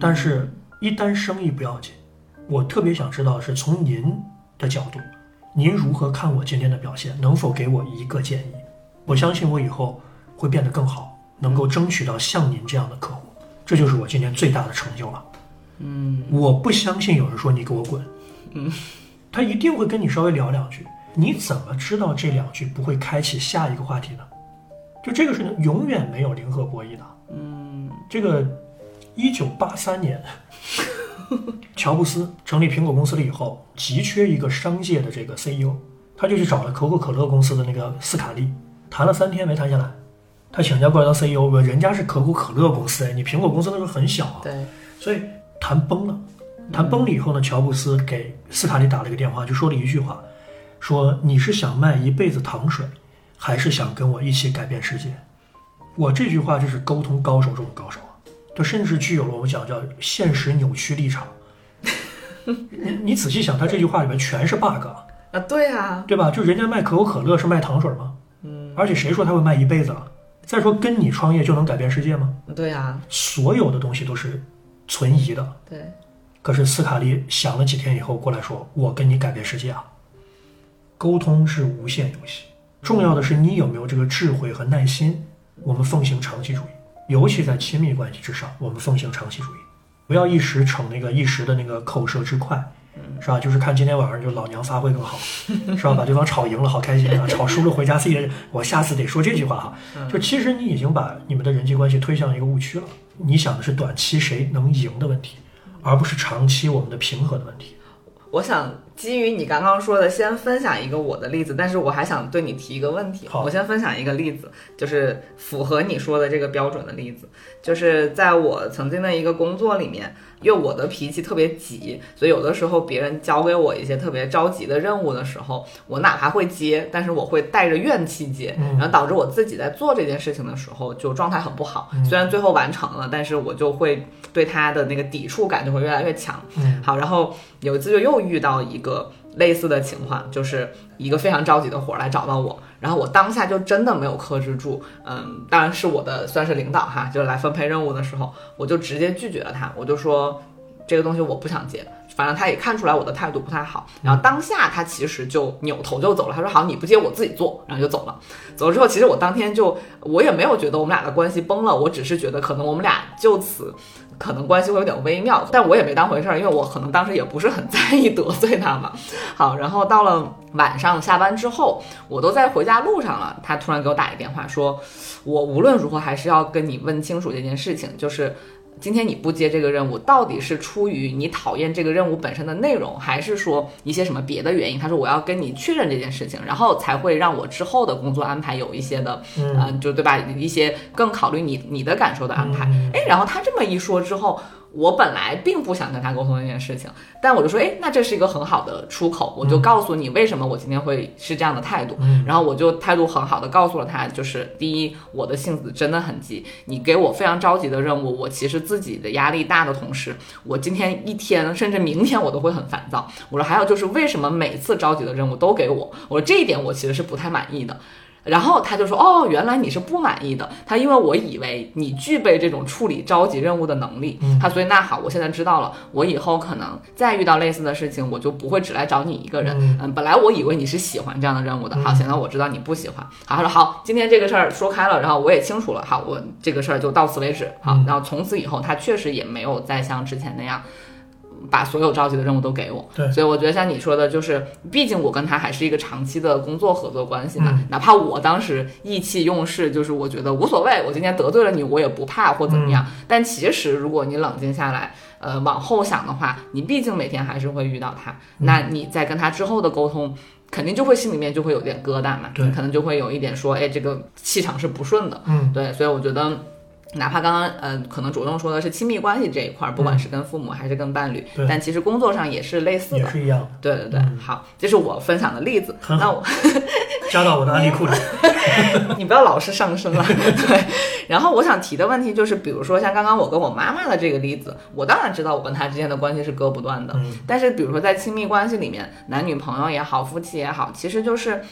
但是一单生意不要紧，我特别想知道是从您的角度，您如何看我今天的表现？能否给我一个建议？我相信我以后会变得更好，能够争取到像您这样的客户，这就是我今天最大的成就了。嗯，我不相信有人说你给我滚，嗯，他一定会跟你稍微聊两句。你怎么知道这两句不会开启下一个话题呢？就这个事情永远没有零和博弈的。嗯，这个一九八三年，乔布斯成立苹果公司了以后，急缺一个商界的这个 CEO，他就去找了可口可乐公司的那个斯卡利，谈了三天没谈下来，他请假过来当 CEO，人家是可口可乐公司哎，你苹果公司那时候很小啊，对，所以谈崩了，谈崩了以后呢，乔布斯给斯卡利打了一个电话，就说了一句话，说你是想卖一辈子糖水，还是想跟我一起改变世界？我这句话就是沟通高手中的高手啊，就甚至具有了我们讲叫现实扭曲立场。你你仔细想，他这句话里面全是 bug 啊，对啊，对吧？就人家卖可口可乐是卖糖水吗？嗯，而且谁说他会卖一辈子了？再说跟你创业就能改变世界吗？对啊、所有的东西都是存疑的。对，可是斯卡利想了几天以后过来说：“我跟你改变世界啊！”沟通是无限游戏，重要的是你有没有这个智慧和耐心。我们奉行长期主义，尤其在亲密关系之上，我们奉行长期主义，不要一时逞那个一时的那个口舌之快，是吧？就是看今天晚上就老娘发挥更好，是吧？把对方吵赢了，好开心啊！吵输了回家自己，我下次得说这句话哈。就其实你已经把你们的人际关系推向一个误区了。你想的是短期谁能赢的问题，而不是长期我们的平和的问题。我想基于你刚刚说的，先分享一个我的例子，但是我还想对你提一个问题。好我先分享一个例子，就是符合你说的这个标准的例子，就是在我曾经的一个工作里面，因为我的脾气特别急，所以有的时候别人交给我一些特别着急的任务的时候，我哪怕会接，但是我会带着怨气接，嗯然后导致我自己在做这件事情的时候就状态很不好。嗯虽然最后完成了，但是我就会对他的那个抵触感就会越来越强。嗯好，然后有一次就又遇到一个类似的情况，就是一个非常着急的活儿来找到我，然后我当下就真的没有克制住，嗯，当然是我的算是领导哈，就来分配任务的时候，我就直接拒绝了他，我就说这个东西我不想接。反正他也看出来我的态度不太好，然后当下他其实就扭头就走了。他说：“好，你不接我自己做。”然后就走了。走了之后，其实我当天就我也没有觉得我们俩的关系崩了，我只是觉得可能我们俩就此可能关系会有点微妙，但我也没当回事儿，因为我可能当时也不是很在意得罪他嘛。好，然后到了晚上下班之后，我都在回家路上了，他突然给我打一电话说，我无论如何还是要跟你问清楚这件事情，就是。今天你不接这个任务，到底是出于你讨厌这个任务本身的内容，还是说一些什么别的原因？他说我要跟你确认这件事情，然后才会让我之后的工作安排有一些的，嗯嗯、就对吧？一些更考虑你你的感受的安排。嗯哎，然后他这么一说之后，我本来并不想跟他沟通这件事情，但我就说，哎，那这是一个很好的出口，我就告诉你为什么我今天会是这样的态度。嗯然后我就态度很好的告诉了他，就是第一，我的性子真的很急，你给我非常着急的任务，我其实自己的压力大的同时，我今天一天甚至明天我都会很烦躁。我说还有就是为什么每次着急的任务都给我？我说这一点我其实是不太满意的。然后他就说：“哦，原来你是不满意的。他因为我以为你具备这种处理着急任务的能力，他所以那好，我现在知道了，我以后可能再遇到类似的事情，我就不会只来找你一个人。嗯嗯，本来我以为你是喜欢这样的任务的，好，现在我知道你不喜欢。好，他说好，今天这个事儿说开了，然后我也清楚了，好，我这个事儿就到此为止。好，嗯然后从此以后，他确实也没有再像之前那样。”把所有着急的任务都给我，对所以我觉得像你说的，就是毕竟我跟他还是一个长期的工作合作关系嘛，嗯哪怕我当时意气用事，就是我觉得无所谓，我今天得罪了你，我也不怕或怎么样。但其实如果你冷静下来，呃，往后想的话，你毕竟每天还是会遇到他，那你在跟他之后的沟通。肯定就会心里面就会有点疙瘩嘛，对你可能就会有一点说，哎，这个气场是不顺的，嗯对，所以我觉得，哪怕刚刚呃，可能主动说的是亲密关系这一块儿，不管是跟父母还是跟伴侣，对但其实工作上也是类似的。也是一样的，对对对，嗯好，这是我分享的例子。那我 加到我的案例库里。你不要老是上升了，对。然后我想提的问题就是，比如说像刚刚我跟我妈妈的这个例子，我当然知道我跟她之间的关系是割不断的，嗯但是比如说在亲密关系里面，男女朋友也好，夫妻也好，其实就是。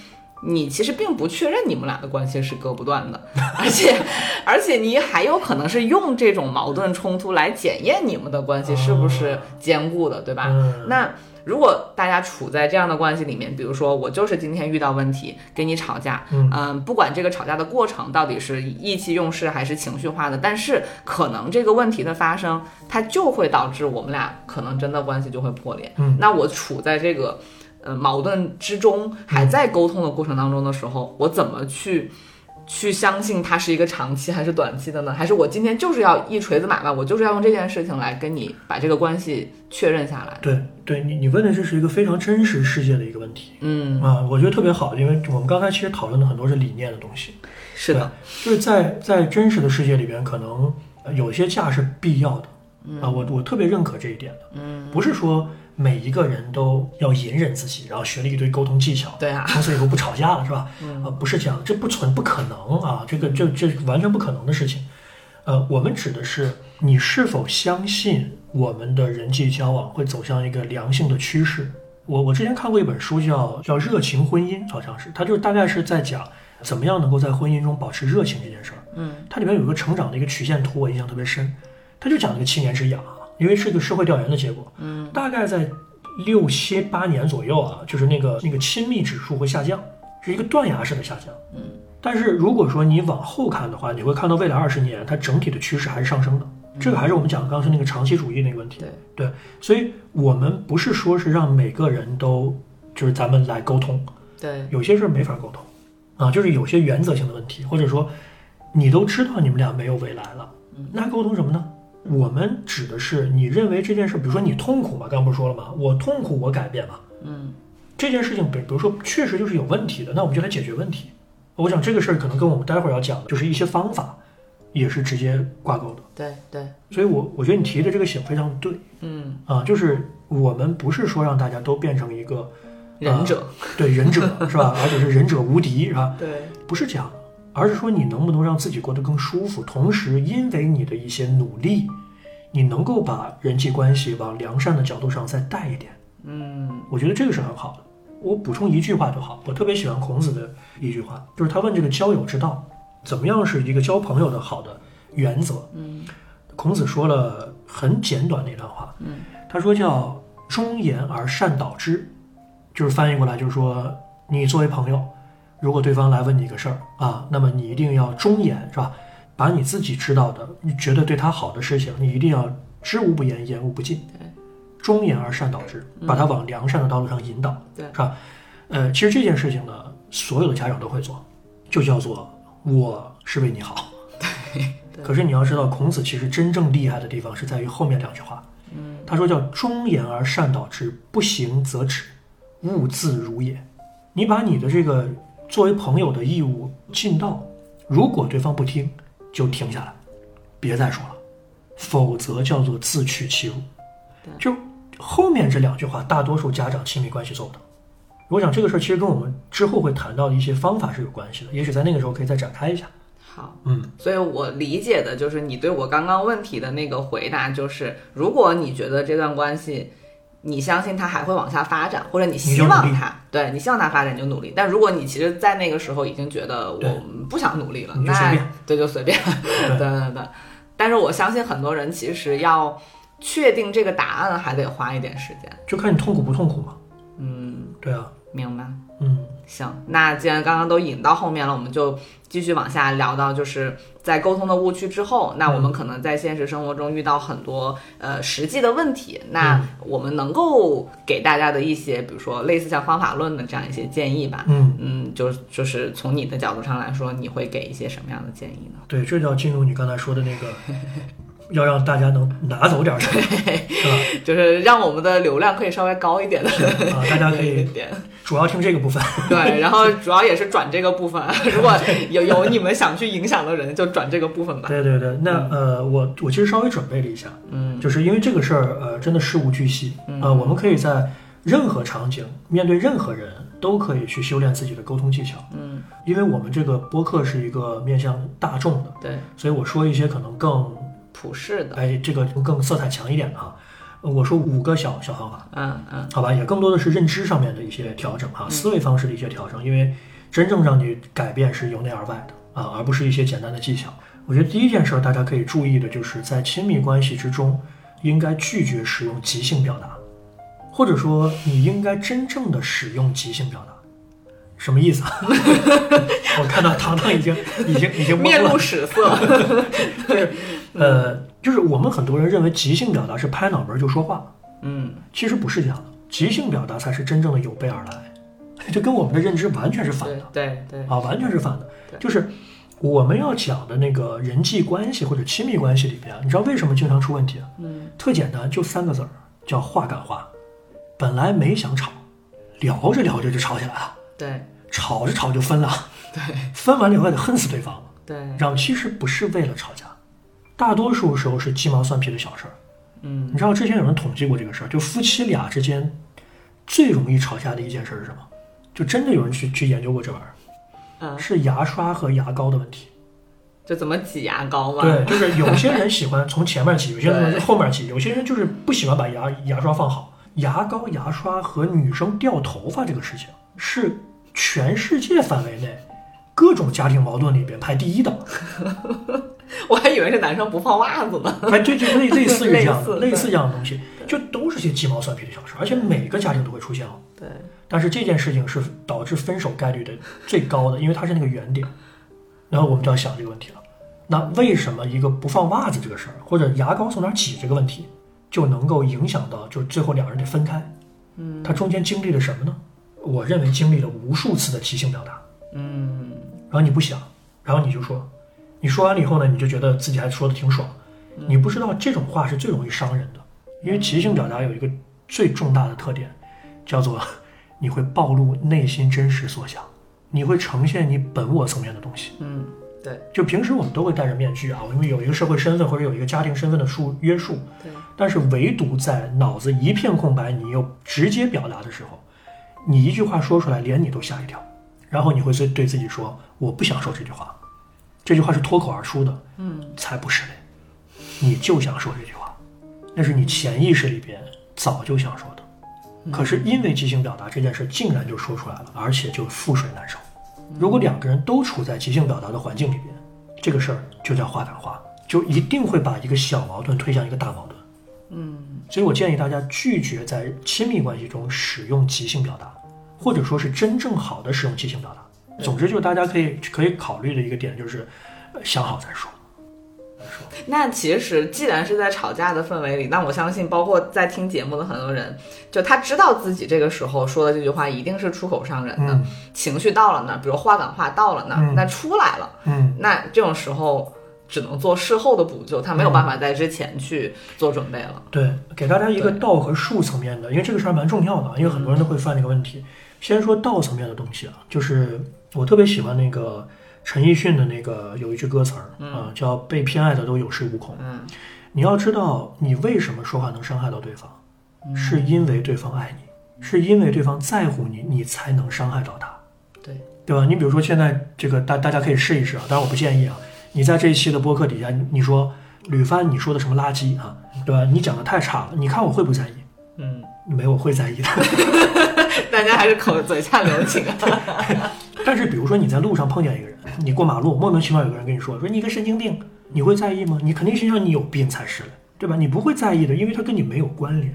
你其实并不确认你们俩的关系是割不断的，而且，而且你还有可能是用这种矛盾冲突来检验你们的关系是不是坚固的，对吧？嗯那如果大家处在这样的关系里面，比如说我就是今天遇到问题跟你吵架，嗯不管这个吵架的过程到底是意气用事还是情绪化的，但是可能这个问题的发生，它就会导致我们俩可能真的关系就会破裂。嗯，那我处在这个呃矛盾之中，还在沟通的过程当中的时候，我怎么去？去相信它是一个长期还是短期的呢？还是我今天就是要一锤子买卖，我就是要用这件事情来跟你把这个关系确认下来？对对，你你问的这是一个非常真实世界的一个问题。嗯，啊，我觉得特别好，因为我们刚才其实讨论的很多是理念的东西，是的，就是在在真实的世界里边，可能呃有些价是必要的。啊，我我特别认可这一点的，嗯，不是说每一个人都要隐忍自己，然后学了一堆沟通技巧，对啊，从此以后不吵架了，是吧？嗯啊，不是这样，这不存不可能啊，这个这这完全不可能的事情。呃，我们指的是你是否相信我们的人际交往会走向一个良性的趋势。我我之前看过一本书叫叫《热情婚姻》，好像是，它就是大概是在讲怎么样能够在婚姻中保持热情这件事儿。嗯，它里面有一个成长的一个曲线图，我印象特别深。它就讲这个七年之痒啊，因为是一个社会调研的结果。嗯，大概在六七八年左右啊，就是那个那个亲密指数会下降，是一个断崖式的下降。嗯，但是如果说你往后看的话，你会看到未来二十年它整体的趋势还是上升的。这个还是我们讲的刚才那个长期主义那个问题。对对，所以我们不是说是让每个人都就是咱们来沟通，对，有些事儿没法沟通啊，就是有些原则性的问题，或者说你都知道你们俩没有未来了，那沟通什么呢？我们指的是你认为这件事，比如说你痛苦嘛，刚刚不是说了吗？我痛苦，我改变嘛。嗯这件事情，比比如说确实就是有问题的，那我们就来解决问题。我想这个事儿可能跟我们待会儿要讲的就是一些方法，也是直接挂钩的。对对，所以我我觉得你提的这个醒非常对嗯，啊，就是我们不是说让大家都变成一个忍者，对忍者是吧？而且是忍者无敌是吧？对，不是这样的，而是说你能不能让自己过得更舒服，同时因为你的一些努力，你能够把人际关系往良善的角度上再带一点。嗯我觉得这个是很好的。我补充一句话就好，我特别喜欢孔子的一句话，就是他问这个交友之道，怎么样是一个交朋友的好的原则？嗯孔子说了很简短的一段话，嗯，他说叫忠言而善导之，就是翻译过来就是说，你作为朋友，如果对方来问你一个事儿啊，那么你一定要忠言，是吧？把你自己知道的，你觉得对他好的事情，你一定要知无不言，言无不尽。对，忠言而善导之，把他往良善的道路上引导，对是吧？呃，其实这件事情呢，所有的家长都会做，就叫做我是为你好。可是你要知道，孔子其实真正厉害的地方是在于后面两句话。嗯，他说叫忠言而善导之，不行则止，勿自如也。你把你的这个作为朋友的义务尽到，如果对方不听，就停下来，别再说了，否则叫做自取其辱。就后面这两句话，大多数家长亲密关系做不到。我想这个事儿其实跟我们之后会谈到的一些方法是有关系的，也许在那个时候可以再展开一下。好。嗯，所以我理解的就是你对我刚刚问题的那个回答，就是如果你觉得这段关系，你相信它还会往下发展，或者你希望它，对你希望它发展，你就努力。但如果你其实，在那个时候已经觉得我对不想努力了，那对就随便，对对对。但是我相信很多人其实要确定这个答案还得花一点时间。就看你痛苦不痛苦嘛。嗯，对啊，明白。嗯，行，那既然刚刚都引到后面了，我们就继续往下聊到，就是在沟通的误区之后，那我们可能在现实生活中遇到很多呃实际的问题，那我们能够给大家的一些，比如说类似像方法论的这样一些建议吧。嗯，嗯，就就是从你的角度上来说，你会给一些什么样的建议呢？对，这就要进入你刚才说的那个，要让大家能拿走点儿什么，是吧？就是让我们的流量可以稍微高一点的啊，大家可以 点。主要听这个部分。对，然后主要也是转这个部分，如果有有你们想去影响的人，就转这个部分吧。对对对，那呃，我我其实稍微准备了一下，嗯就是因为这个事儿，呃，真的事无巨细啊、呃我们可以在任何场景面对任何人都可以去修炼自己的沟通技巧。嗯，因为我们这个播客是一个面向大众的，对，所以我说一些可能更普世的，哎这个更色彩强一点的哈。呃我说五个小小方法，嗯嗯好吧，也更多的是认知上面的一些调整哈，思维方式的一些调整，因为真正让你改变是由内而外的啊，而不是一些简单的技巧。我觉得第一件事儿大家可以注意的就是在亲密关系之中，应该拒绝使用即兴表达，或者说你应该真正的使用即兴表达。什么意思啊？我看到糖糖已经已经已经 面露屎色。呃，就是我们很多人认为即兴表达是拍脑门就说话，嗯其实不是这样的，即兴表达才是真正的有备而来，这跟我们的认知完全是反的对对，啊，完全是反的。就是我们要讲的那个人际关系或者亲密关系里边，你知道为什么经常出问题啊？嗯特简单，就三个字儿，叫话赶话。本来没想吵，聊着聊着就吵起来了，对吵着吵着就分了，对分完了以后还得恨死对方。对，然后其实不是为了吵架，大多数时候是鸡毛蒜皮的小事儿。嗯你知道之前有人统计过这个事儿，就夫妻俩之间最容易吵架的一件事儿是什么？就真的有人去去研究过这玩意儿，嗯，是牙刷和牙膏的问题。就怎么挤牙膏嘛。对，就是有些人喜欢从前面挤，有些人对从后面挤，有些人就是不喜欢把牙牙刷放好。牙膏、牙刷和女生掉头发这个事情，是全世界范围内各种家庭矛盾里边排第一的。我还以为是男生不放袜子呢。哎，对，就类类似于这样的，类似这样的东西，就都是些鸡毛蒜皮的小事，而且每个家庭都会出现哦。对，但是这件事情是导致分手概率的最高的，因为它是那个原点。然后我们就要想这个问题了：那为什么一个不放袜子这个事儿，或者牙膏从哪儿挤这个问题，就能够影响到就最后两人得分开？嗯，他中间经历了什么呢？我认为经历了无数次的即兴表达。嗯，然后你不想，然后你就说，你说完了以后呢，你就觉得自己还说的挺爽。你不知道这种话是最容易伤人的，因为即兴表达有一个最重大的特点，叫做 你会暴露内心真实所想，你会呈现你本我层面的东西。嗯，对，就平时我们都会戴着面具啊，因为有一个社会身份或者有一个家庭身份的束约束，对，但是唯独在脑子一片空白，你又直接表达的时候，你一句话说出来，连你都吓一跳，然后你会对对自己说：“我不想说这句话。”这句话是脱口而出的，嗯，才不是嘞，你就想说这句话，那是你潜意识里边早就想说的。可是因为即兴表达这件事，竟然就说出来了，而且就覆水难收。如果两个人都处在即兴表达的环境里边，这个事儿就叫话赶话，就一定会把一个小矛盾推向一个大矛盾。嗯，所以我建议大家拒绝在亲密关系中使用即兴表达，或者说是真正好的使用即兴表达。总之，就大家可以可以考虑的一个点就是，呃想好再说。说，那其实既然是在吵架的氛围里，那我相信，包括在听节目的很多人，就他知道自己这个时候说的这句话一定是出口伤人的，嗯情绪到了那儿，比如话赶话到了那儿，嗯那出来了，嗯，那这种时候只能做事后的补救，他没有办法在之前去做准备了。对，给大家一个道和术层面的，因为这个事儿蛮重要的，因为很多人都会犯这个问题。先说道层面的东西啊，就是我特别喜欢那个陈奕迅的那个有一句歌词儿啊、叫“被偏爱的都有恃无恐”。嗯你要知道，你为什么说话能伤害到对方，是因为对方爱你，是因为对方在乎你，你才能伤害到他，对，对吧？你比如说现在这个大大家可以试一试啊，当然我不建议啊。你在这一期的播客底下，你你说吕帆你说的什么垃圾啊，对吧？你讲的太差了，你看我会不在意？嗯，没，我会在意的。大家还是口嘴下留情啊。但是比如说你在路上碰见一个人，你过马路莫名其妙有个人跟你说说你个神经病，你会在意吗？你肯定心想你有病才是嘞，对吧？你不会在意的，因为他跟你没有关联。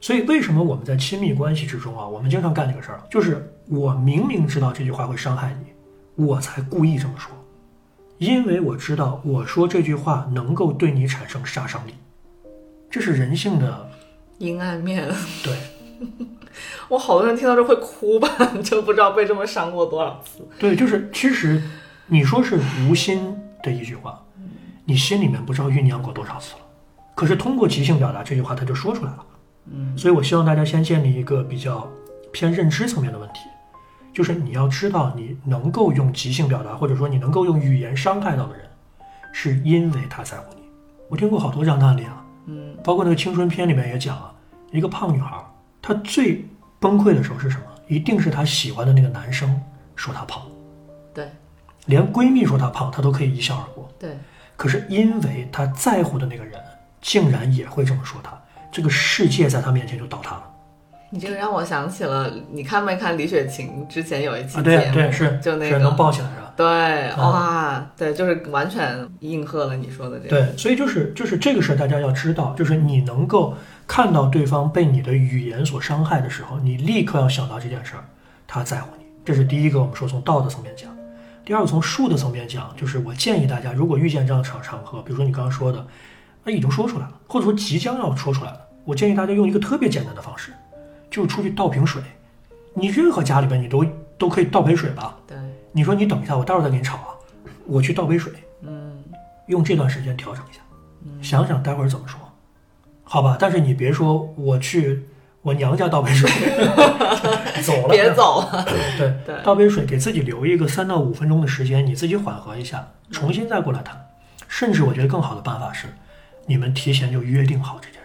所以为什么我们在亲密关系之中啊，我们经常干这个事儿，就是我明明知道这句话会伤害你，我才故意这么说，因为我知道我说这句话能够对你产生杀伤力，这是人性的阴暗面，对。我好多人听到这会哭吧，就不知道被这么伤过多少次。对，就是其实你说是无心的一句话，你心里面不知道酝酿过多少次了。可是通过即兴表达这句话，他就说出来了。嗯，所以我希望大家先建立一个比较偏认知层面的问题，就是你要知道，你能够用即兴表达，或者说你能够用语言伤害到的人，是因为他在乎你。我听过好多这样的案例啊，嗯，包括那个青春片里面也讲啊，一个胖女孩，她最崩溃的时候是什么？一定是她喜欢的那个男生说她胖。对连闺蜜说她胖，她都可以一笑而过。对，可是因为她在乎的那个人，竟然也会这么说她，这个世界在她面前就倒塌了你这个让我想起了，你看没看李雪琴之前有一期节目，对是，就那个能个。抱起来是吧？对，啊哇，对，就是完全应和了你说的这个。对，所以就是就是这个事儿，大家要知道，就是你能够看到对方被你的语言所伤害的时候，你立刻要想到这件事儿，他在乎你，这是第一个。我们说从道德层面讲，第二个从术的层面讲，就是我建议大家，如果遇见这样的场场合，比如说你刚刚说的，那已经说出来了，或者说即将要说出来了，我建议大家用一个特别简单的方式，就出去倒瓶水。你任何家里边你都都可以倒杯水吧？对，你说你等一下，我待会儿再给你吵啊，我去倒杯水。嗯，用这段时间调整一下，想想待会儿怎么说，好吧？但是你别说我去我娘家倒杯水，走了，别走了。对对倒杯水，给自己留一个三到五分钟的时间，你自己缓和一下，重新再过来谈。甚至我觉得更好的办法是，你们提前就约定好这件。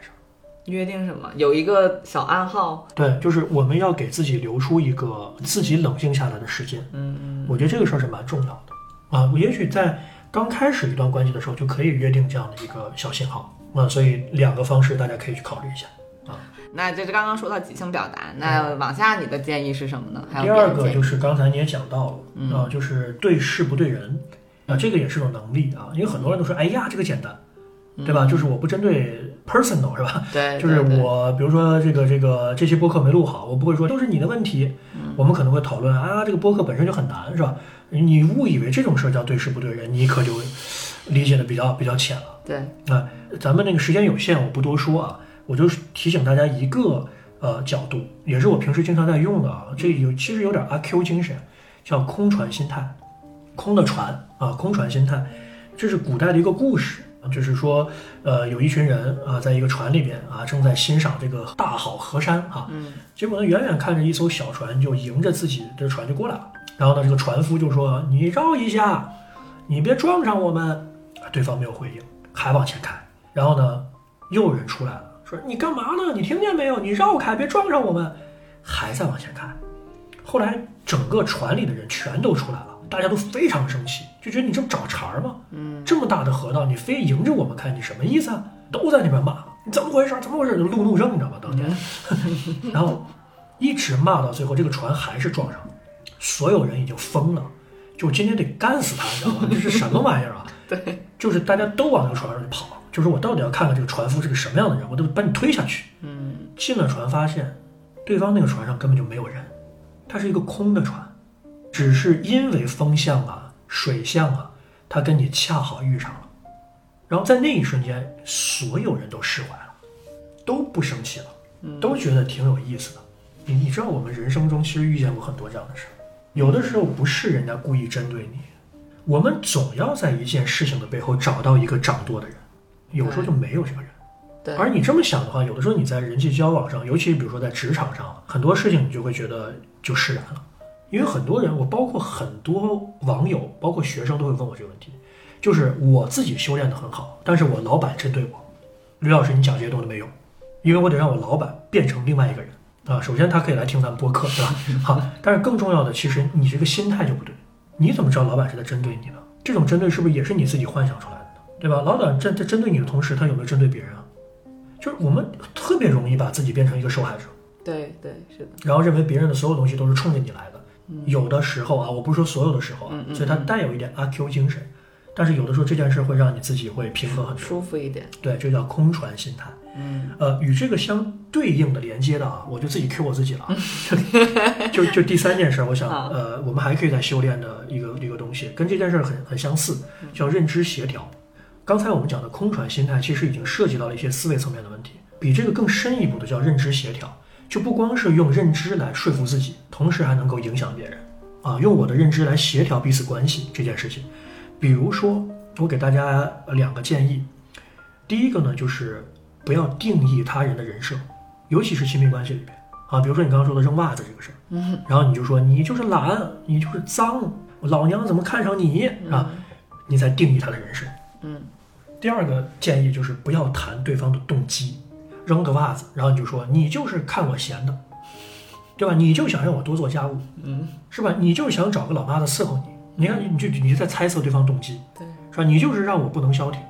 约定什么？有一个小暗号。对，就是我们要给自己留出一个自己冷静下来的时间。嗯嗯，我觉得这个事儿是蛮重要的啊。我也许在刚开始一段关系的时候就可以约定这样的一个小信号啊，所以两个方式大家可以去考虑一下啊。那这是刚刚说到即兴表达，那往下你的建议是什么呢？还有第二个就是刚才你也讲到了嗯啊，就是对事不对人啊，这个也是种能力啊，因为很多人都说，哎呀，这个简单，对吧？就是我不针对 personal 是吧？嗯对，就是我，比如说这个这个这期播客没录好，我不会说都是你的问题，嗯我们可能会讨论啊，这个播客本身就很难，是吧？你误以为这种事儿叫对事不对人，你可就理解的比较比较浅了。对，啊，咱们那个时间有限，我不多说啊，我就提醒大家一个呃角度，也是我平时经常在用的啊，这有其实有点阿 Q 精神，叫空船心态，空的船啊，空船心态，这是古代的一个故事。就是说，呃，有一群人啊，在一个船里边啊，正在欣赏这个大好河山啊，嗯结果呢，远远看着一艘小船就迎着自己的船就过来了，然后呢，这个船夫就说：“你绕一下，你别撞上我们。”啊对方没有回应，还往前开。然后呢，又有人出来了，说：“你干嘛呢？你听见没有？你绕开，别撞上我们。”还在往前开。后来整个船里的人全都出来了，大家都非常生气，就觉得你这不找茬儿吗？嗯，这么大的河道，你非迎着我们开，你什么意思啊？都在那边骂，你怎么回事？怎么回事？就路怒症，你知道吗？当天，然后一直骂到最后，这个船还是撞上了，所有人已经疯了，就今天得干死他，你知道吗？这是什么玩意儿啊？对，就是大家都往那个船上去跑，就是我到底要看看这个船夫是个什么样的人，我得把你推下去。嗯进了船，发现对方那个船上根本就没有人，它是一个空的船，只是因为风向啊、水象啊，它跟你恰好遇上了。然后在那一瞬间，所有人都释怀了，都不生气了，都觉得挺有意思的。你你知道，我们人生中其实遇见过很多这样的事儿，有的时候不是人家故意针对你，我们总要在一件事情的背后找到一个掌舵的人，有时候就没有这个人。对，而你这么想的话，有的时候你在人际交往上，尤其比如说在职场上，很多事情你就会觉得就释然了。因为很多人，我包括很多网友，包括学生都会问我这个问题，就是我自己修炼的很好，但是我老板针对我，吕老师你讲这些东西没用，因为我得让我老板变成另外一个人啊。首先他可以来听咱们播客，对吧？好，但是更重要的，其实你这个心态就不对。你怎么知道老板是在针对你呢？这种针对是不是也是你自己幻想出来的呢？对吧？老板针在针对你的同时，他有没有针对别人啊？就是我们特别容易把自己变成一个受害者，对对是的，然后认为别人的所有东西都是冲着你来的。有的时候啊，我不是说所有的时候啊，所以它带有一点阿 Q 精神，但是有的时候这件事会让你自己会平和很多。舒服一点。对，这叫空船心态。嗯呃，与这个相对应的连接的啊，我就自己 Q 我自己了啊。就就第三件事，我想呃，我们还可以再修炼的一个一个东西，跟这件事很很相似，叫认知协调。刚才我们讲的空船心态，其实已经涉及到了一些思维层面的问题，比这个更深一步的叫认知协调，就不光是用认知来说服自己，同时还能够影响别人啊，用我的认知来协调彼此关系这件事情。比如说，我给大家两个建议，第一个呢，就是不要定义他人的人设，尤其是亲密关系里边啊，比如说你刚刚说的扔袜子这个事儿，嗯然后你就说你就是懒，你就是脏，老娘怎么看上你啊？你在定义他的人设。嗯第二个建议就是不要谈对方的动机，扔个袜子，然后你就说你就是看我闲的，对吧？你就想让我多做家务，嗯，是吧？你就想找个老妈子伺候你，你看你就你就在猜测对方动机，对，是吧？你就是让我不能消停，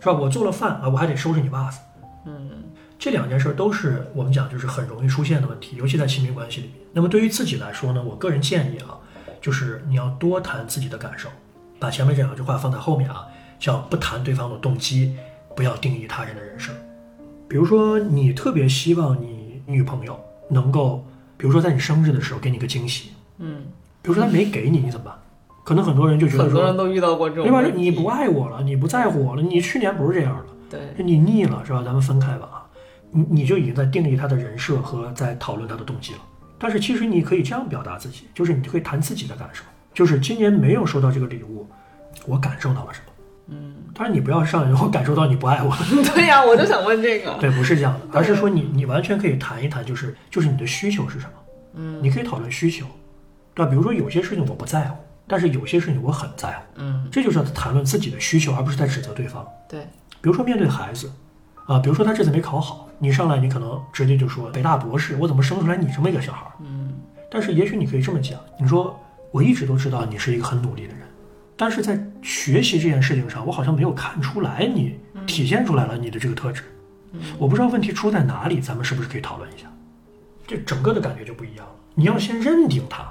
是吧？我做了饭啊，我还得收拾你袜子。嗯这两件事儿都是我们讲就是很容易出现的问题，尤其在亲密关系里面。那么对于自己来说呢，我个人建议啊，就是你要多谈自己的感受，把前面这两句话放在后面啊，叫不谈对方的动机，不要定义他人的人生。比如说，你特别希望你女朋友能够，比如说在你生日的时候给你个惊喜，嗯，比如说她没给你，你怎么办？可能很多人就觉得，很多人都遇到过这种对吧？你不爱我了，你不在乎我了，你去年不是这样的。对你腻了是吧？咱们分开吧啊！你你就已经在定义他的人设和在讨论他的动机了。但是其实你可以这样表达自己，就是你可以谈自己的感受，就是今年没有收到这个礼物，我感受到了什么。嗯，当然你不要上来后感受到你不爱我，对呀，我就想问这个。对，不是这样的，而是说你你完全可以谈一谈，就是就是你的需求是什么，嗯你可以讨论需求，对吧？比如说有些事情我不在乎，但是有些事情我很在乎，嗯，这就是谈论自己的需求，而不是在指责对方。对，比如说面对孩子，啊，比如说他这次没考好，你上来你可能直接就说北大博士，我怎么生出来你这么一个小孩儿？嗯但是也许你可以这么讲，你说我一直都知道你是一个很努力的人，但是在学习这件事情上，我好像没有看出来你体现出来了你的这个特质，我不知道问题出在哪里，咱们是不是可以讨论一下？这整个的感觉就不一样了。你要先认定它，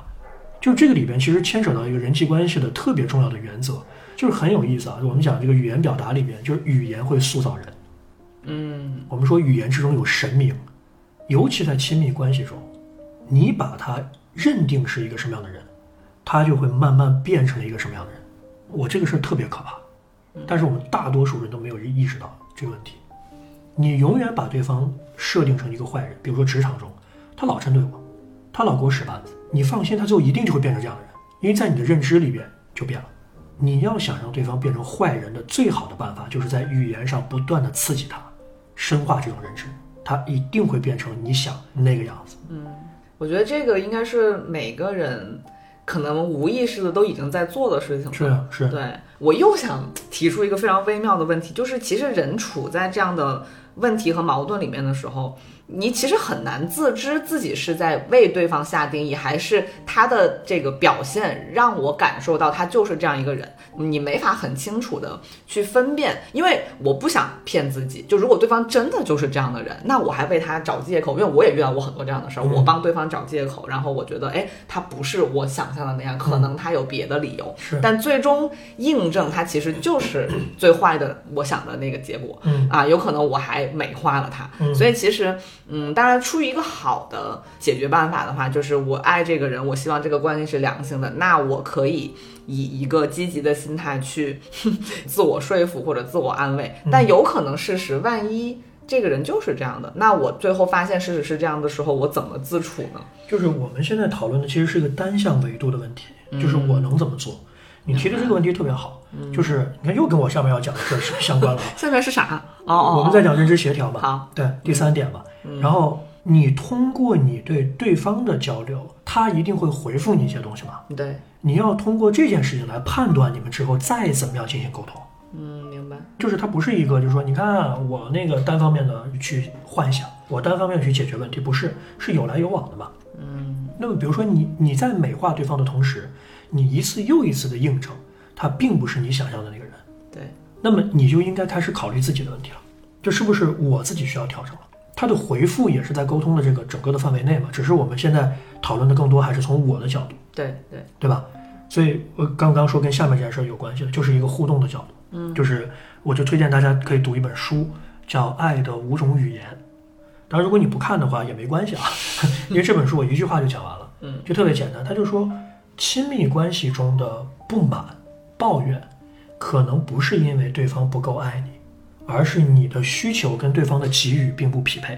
就这个里边其实牵扯到一个人际关系的特别重要的原则，就是很有意思啊。我们讲这个语言表达里边，就是语言会塑造人。嗯我们说语言之中有神明，尤其在亲密关系中，你把他认定是一个什么样的人，他就会慢慢变成一个什么样的人。我这个事儿特别可怕，但是我们大多数人都没有意识到这个问题。你永远把对方设定成一个坏人，比如说职场中，他老针对我，他老给我使绊子，你放心，他最后一定就会变成这样的人，因为在你的认知里边就变了。你要想让对方变成坏人的最好的办法，就是在语言上不断的刺激他，深化这种认知，他一定会变成你想那个样子。嗯我觉得这个应该是每个人可能无意识的都已经在做的事情了。是啊，是啊，对我又想提出一个非常微妙的问题，就是其实人处在这样的问题和矛盾里面的时候，你其实很难自知自己是在为对方下定义，还是他的这个表现让我感受到他就是这样一个人，你没法很清楚的去分辨，因为我不想骗自己。就如果对方真的就是这样的人，那我还为他找借口，因为我也遇到过很多这样的事儿，嗯我帮对方找借口，然后我觉得，哎，他不是我想象的那样，可能他有别的理由。是，但最终印证他其实就是最坏的我想的那个结果嗯啊，有可能我还美化了他，嗯所以其实嗯，当然出于一个好的解决办法的话，就是我爱这个人，我希望这个关系是良性的，那我可以以一个积极的心态去自我说服或者自我安慰，嗯但有可能事实万一。这个人就是这样的，那我最后发现事实是这样的时候，我怎么自处呢？就是我们现在讨论的其实是一个单向维度的问题，就是我能怎么做。你提的这个问题特别好，就是你看又跟我下面要讲的事儿是相关了。下面是啥？哦哦，我们在讲认知协调嘛，好，对，第三点嘛。然后你通过你对对方的交流，他一定会回复你一些东西嘛。对，你要通过这件事情来判断你们之后再怎么样进行沟通。嗯，明白。就是它不是一个，就是说，你看啊我那个单方面的去幻想，我单方面去解决问题，不是，是有来有往的嘛。嗯，那么比如说你你在美化对方的同时，你一次又一次的映证，他并不是你想象的那个人。对，那么你就应该开始考虑自己的问题了，这是不是我自己需要调整了？他的回复也是在沟通的这个整个的范围内嘛，只是我们现在讨论的更多还是从我的角度，对，对，对吧？所以我刚刚说跟下面这件事儿有关系的，就是一个互动的角度，嗯，就是我就推荐大家可以读一本书，叫《爱的五种语言》。当然，如果你不看的话也没关系啊，因为这本书我一句话就讲完了，嗯，就特别简单。他就说，亲密关系中的不满、抱怨，可能不是因为对方不够爱你，而是你的需求跟对方的给予并不匹配。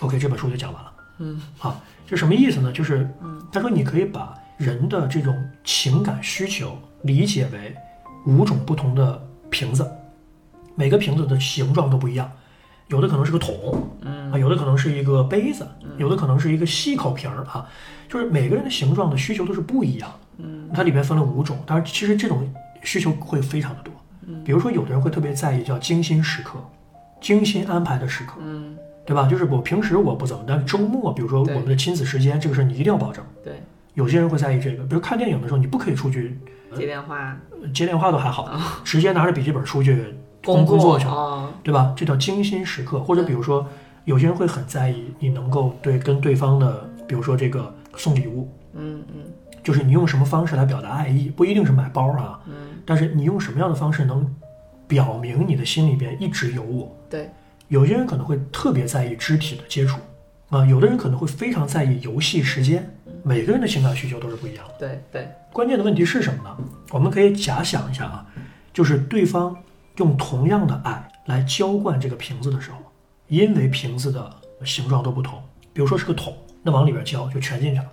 OK，这本书就讲完了。嗯，好，这什么意思呢？就是，他说你可以把人的这种情感需求理解为五种不同的瓶子，每个瓶子的形状都不一样，有的可能是个桶，嗯啊，有的可能是一个杯子，有的可能是一个细口瓶儿啊，就是每个人的形状的需求都是不一样。嗯，它里面分了五种，但是其实这种需求会非常的多。比如说有的人会特别在意叫精心时刻，精心安排的时刻，嗯，对吧？就是我平时我不怎么，但是周末，比如说我们的亲子时间，这个事儿你一定要保证。对，有些人会在意这个，比如看电影的时候，你不可以出去接电话、呃接电话都还好，直接拿着笔记本出去工工作去了，哦，对吧？这叫精心时刻。或者比如说，有些人会很在意你能够对跟对方的，比如说这个送礼物，嗯嗯就是你用什么方式来表达爱意，不一定是买包啊，嗯，但是你用什么样的方式能表明你的心里边一直有我。对，有些人可能会特别在意肢体的接触，啊，有的人可能会非常在意游戏时间。每个人的情感需求都是不一样的。对对，关键的问题是什么呢？我们可以假想一下啊，就是对方用同样的爱来浇灌这个瓶子的时候，因为瓶子的形状都不同，比如说是个桶，那往里边浇就全进去了，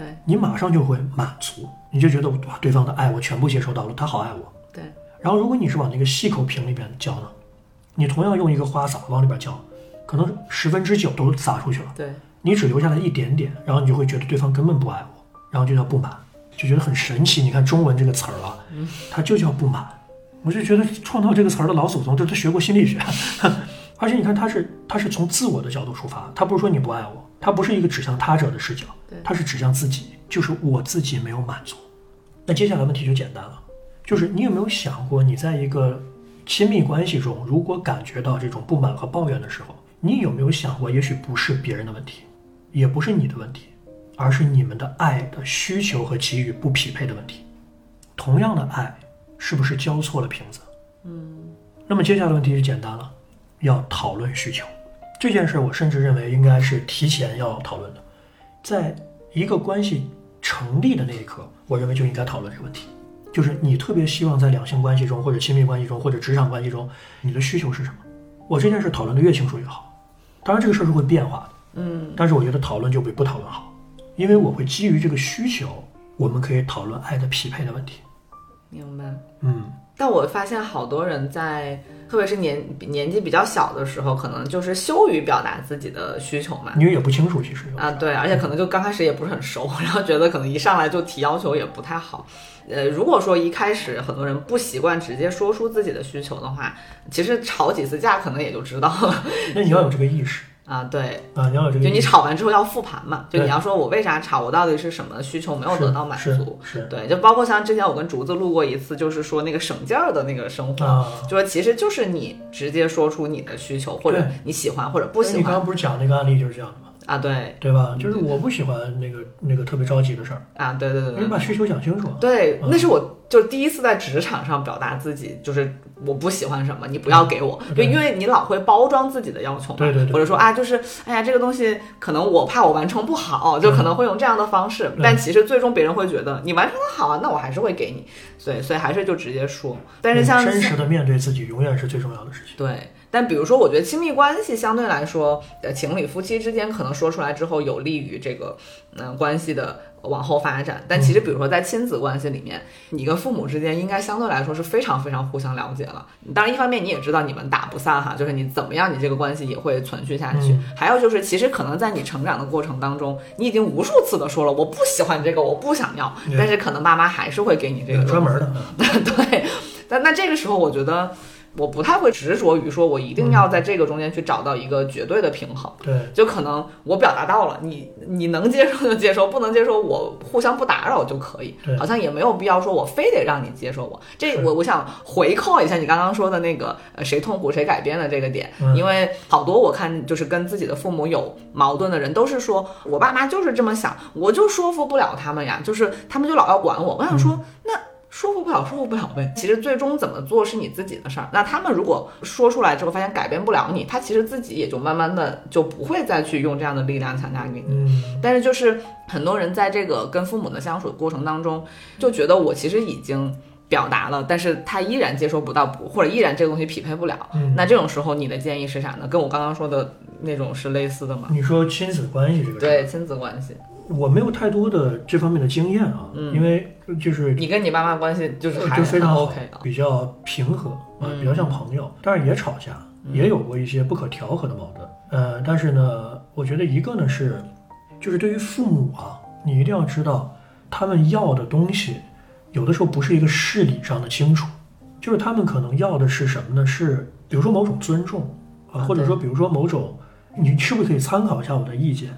对你马上就会满足，你就觉得哇，对方的爱我全部接收到了，他好爱我。对，然后如果你是往那个细口瓶里边浇呢，你同样用一个花洒往里边浇，可能十分之九都洒出去了，对，你只留下来一点点，然后你就会觉得对方根本不爱我，然后就叫不满，就觉得很神奇。你看中文这个词儿啊，它就叫不满。我就觉得创造这个词儿的老祖宗，这他学过心理学，而且你看他是他是从自我的角度出发，他不是说你不爱我，他不是一个指向他者的视角对，他是指向自己，就是我自己没有满足。那接下来问题就简单了，就是你有没有想过，你在一个亲密关系中，如果感觉到这种不满和抱怨的时候，你有没有想过，也许不是别人的问题，也不是你的问题，而是你们的爱的需求和给予不匹配的问题。同样的爱，是不是交错了瓶子？嗯。那么接下来问题就简单了，要讨论需求这件事，我甚至认为应该是提前要讨论的，在一个关系成立的那一刻，我认为就应该讨论这个问题。就是你特别希望在两性关系中，或者亲密关系中，或者职场关系中，你的需求是什么？我这件事讨论的越清楚越好。当然，这个事儿是会变化的，嗯，但是我觉得讨论就比不讨论好，因为我会基于这个需求，我们可以讨论爱的匹配的问题。明白。嗯，但我发现好多人在，特别是年年纪比较小的时候，可能就是羞于表达自己的需求嘛。因为也不清楚，其实啊，对，而且可能就刚开始也不是很熟，然后觉得可能一上来就提要求也不太好。呃，如果说一开始很多人不习惯直接说出自己的需求的话，其实吵几次架可能也就知道了。那你要有这个意识啊，对，啊，你要有这个。就你吵完之后要复盘嘛，就你要说我为啥吵，我到底是什么需求没有得到满是足？是对，就包括像之前我跟竹子录过一次，就是说那个省劲儿的那个生活，啊。就说其实就是你直接说出你的需求，或者你喜欢或者不喜欢那你刚刚不是讲那个案例就是这样的吗？啊，对。对吧？就是我不喜欢那个那个特别着急的事儿，啊，对对对对。你把需求讲清楚。对，嗯。那是我就第一次在职场上表达自己，就是我不喜欢什么，你不要给我，就对。因为你老会包装自己的要求嘛，对对对。或者说啊，就是哎呀，这个东西可能我怕我完成不好，就可能会用这样的方式，对但其实最终别人会觉得你完成的好啊，那我还是会给你，所以所以还是就直接说，但是像真实的面对自己，永远是最重要的事情。对，但比如说，我觉得亲密关系相对来说，呃，情侣夫妻之间可能说出来之后，有利于这个嗯、呃关系的往后发展。但其实，比如说在亲子关系里面，你跟父母之间应该相对来说是非常非常互相了解了。当然，一方面你也知道你们打不散哈，就是你怎么样，你这个关系也会存续下去。嗯还有就是，其实可能在你成长的过程当中，你已经无数次的说了我不喜欢这个，我不想要，但是可能爸妈还是会给你这个专门的，嗯 对，但那这个时候，我觉得我不太会执着于说我一定要嗯在这个中间去找到一个绝对的平衡。对，就可能我表达到了，你你能接受就接受，不能接受我互相不打扰就可以对。好像也没有必要说我非得让你接受我。这我我想回扣一下你刚刚说的那个呃谁痛苦谁改变的这个点，嗯因为好多我看就是跟自己的父母有矛盾的人，都是说我爸妈就是这么想，我就说服不了他们呀，就是他们就老要管我。我想说、那。说服不了，说服不了呗。其实最终怎么做是你自己的事儿。那他们如果说出来之后发现改变不了你，他其实自己也就慢慢的就不会再去用这样的力量强加给你。嗯，但是就是很多人在这个跟父母的相处过程当中，就觉得我其实已经表达了，但是他依然接收不到不，或者依然这个东西匹配不了。嗯那这种时候你的建议是啥呢？跟我刚刚说的那种是类似的吗？你说亲子关系这个对，亲子关系，我没有太多的这方面的经验啊，嗯因为就是你跟你爸妈关系就是还非常好 OK 的。比较平和啊，嗯比较像朋友，但是也吵架，也有过一些不可调和的矛盾。呃，但是呢，我觉得一个呢是，就是对于父母啊，你一定要知道他们要的东西，有的时候不是一个事理上的清楚，就是他们可能要的是什么呢？是比如说某种尊重啊，啊或者说比如说某种，你是不是可以参考一下我的意见？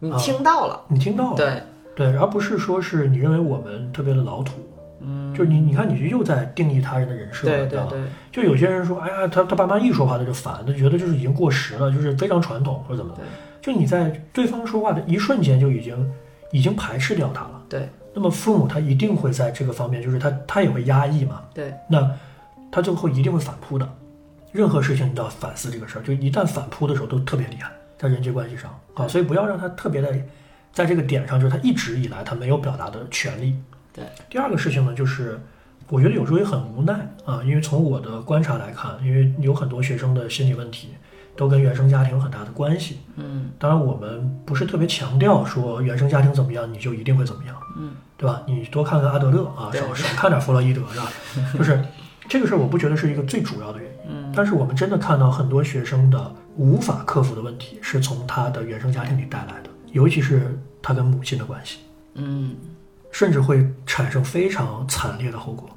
嗯，你啊听到了，你听到了？对，对，而不是说是你认为我们特别的老土，嗯，就是你你看你就又在定义他人的人设，了，对吧？对对对，就有些人说，哎呀，他他爸妈一说话他就烦，他觉得就是已经过时了，就是非常传统或者怎么的。就你在对方说话的一瞬间就已经已经排斥掉他了。对那么父母他一定会在这个方面，就是他他也会压抑嘛，对，那他最后一定会反扑的。任何事情你都要反思这个事儿，就一旦反扑的时候都特别厉害，在人际关系上啊，所以不要让他特别的在这个点上，就是他一直以来他没有表达的权利。对，第二个事情呢，就是我觉得有时候也很无奈啊，因为从我的观察来看，因为有很多学生的心理问题都跟原生家庭有很大的关系。嗯当然，我们不是特别强调说原生家庭怎么样，你就一定会怎么样，嗯，对吧？你多看看阿德勒啊，少少看点弗洛伊德，是吧？就是这个事儿，我不觉得是一个最主要的原因。嗯，但是我们真的看到很多学生的无法克服的问题，是从他的原生家庭里带来的，尤其是他跟母亲的关系，嗯甚至会产生非常惨烈的后果。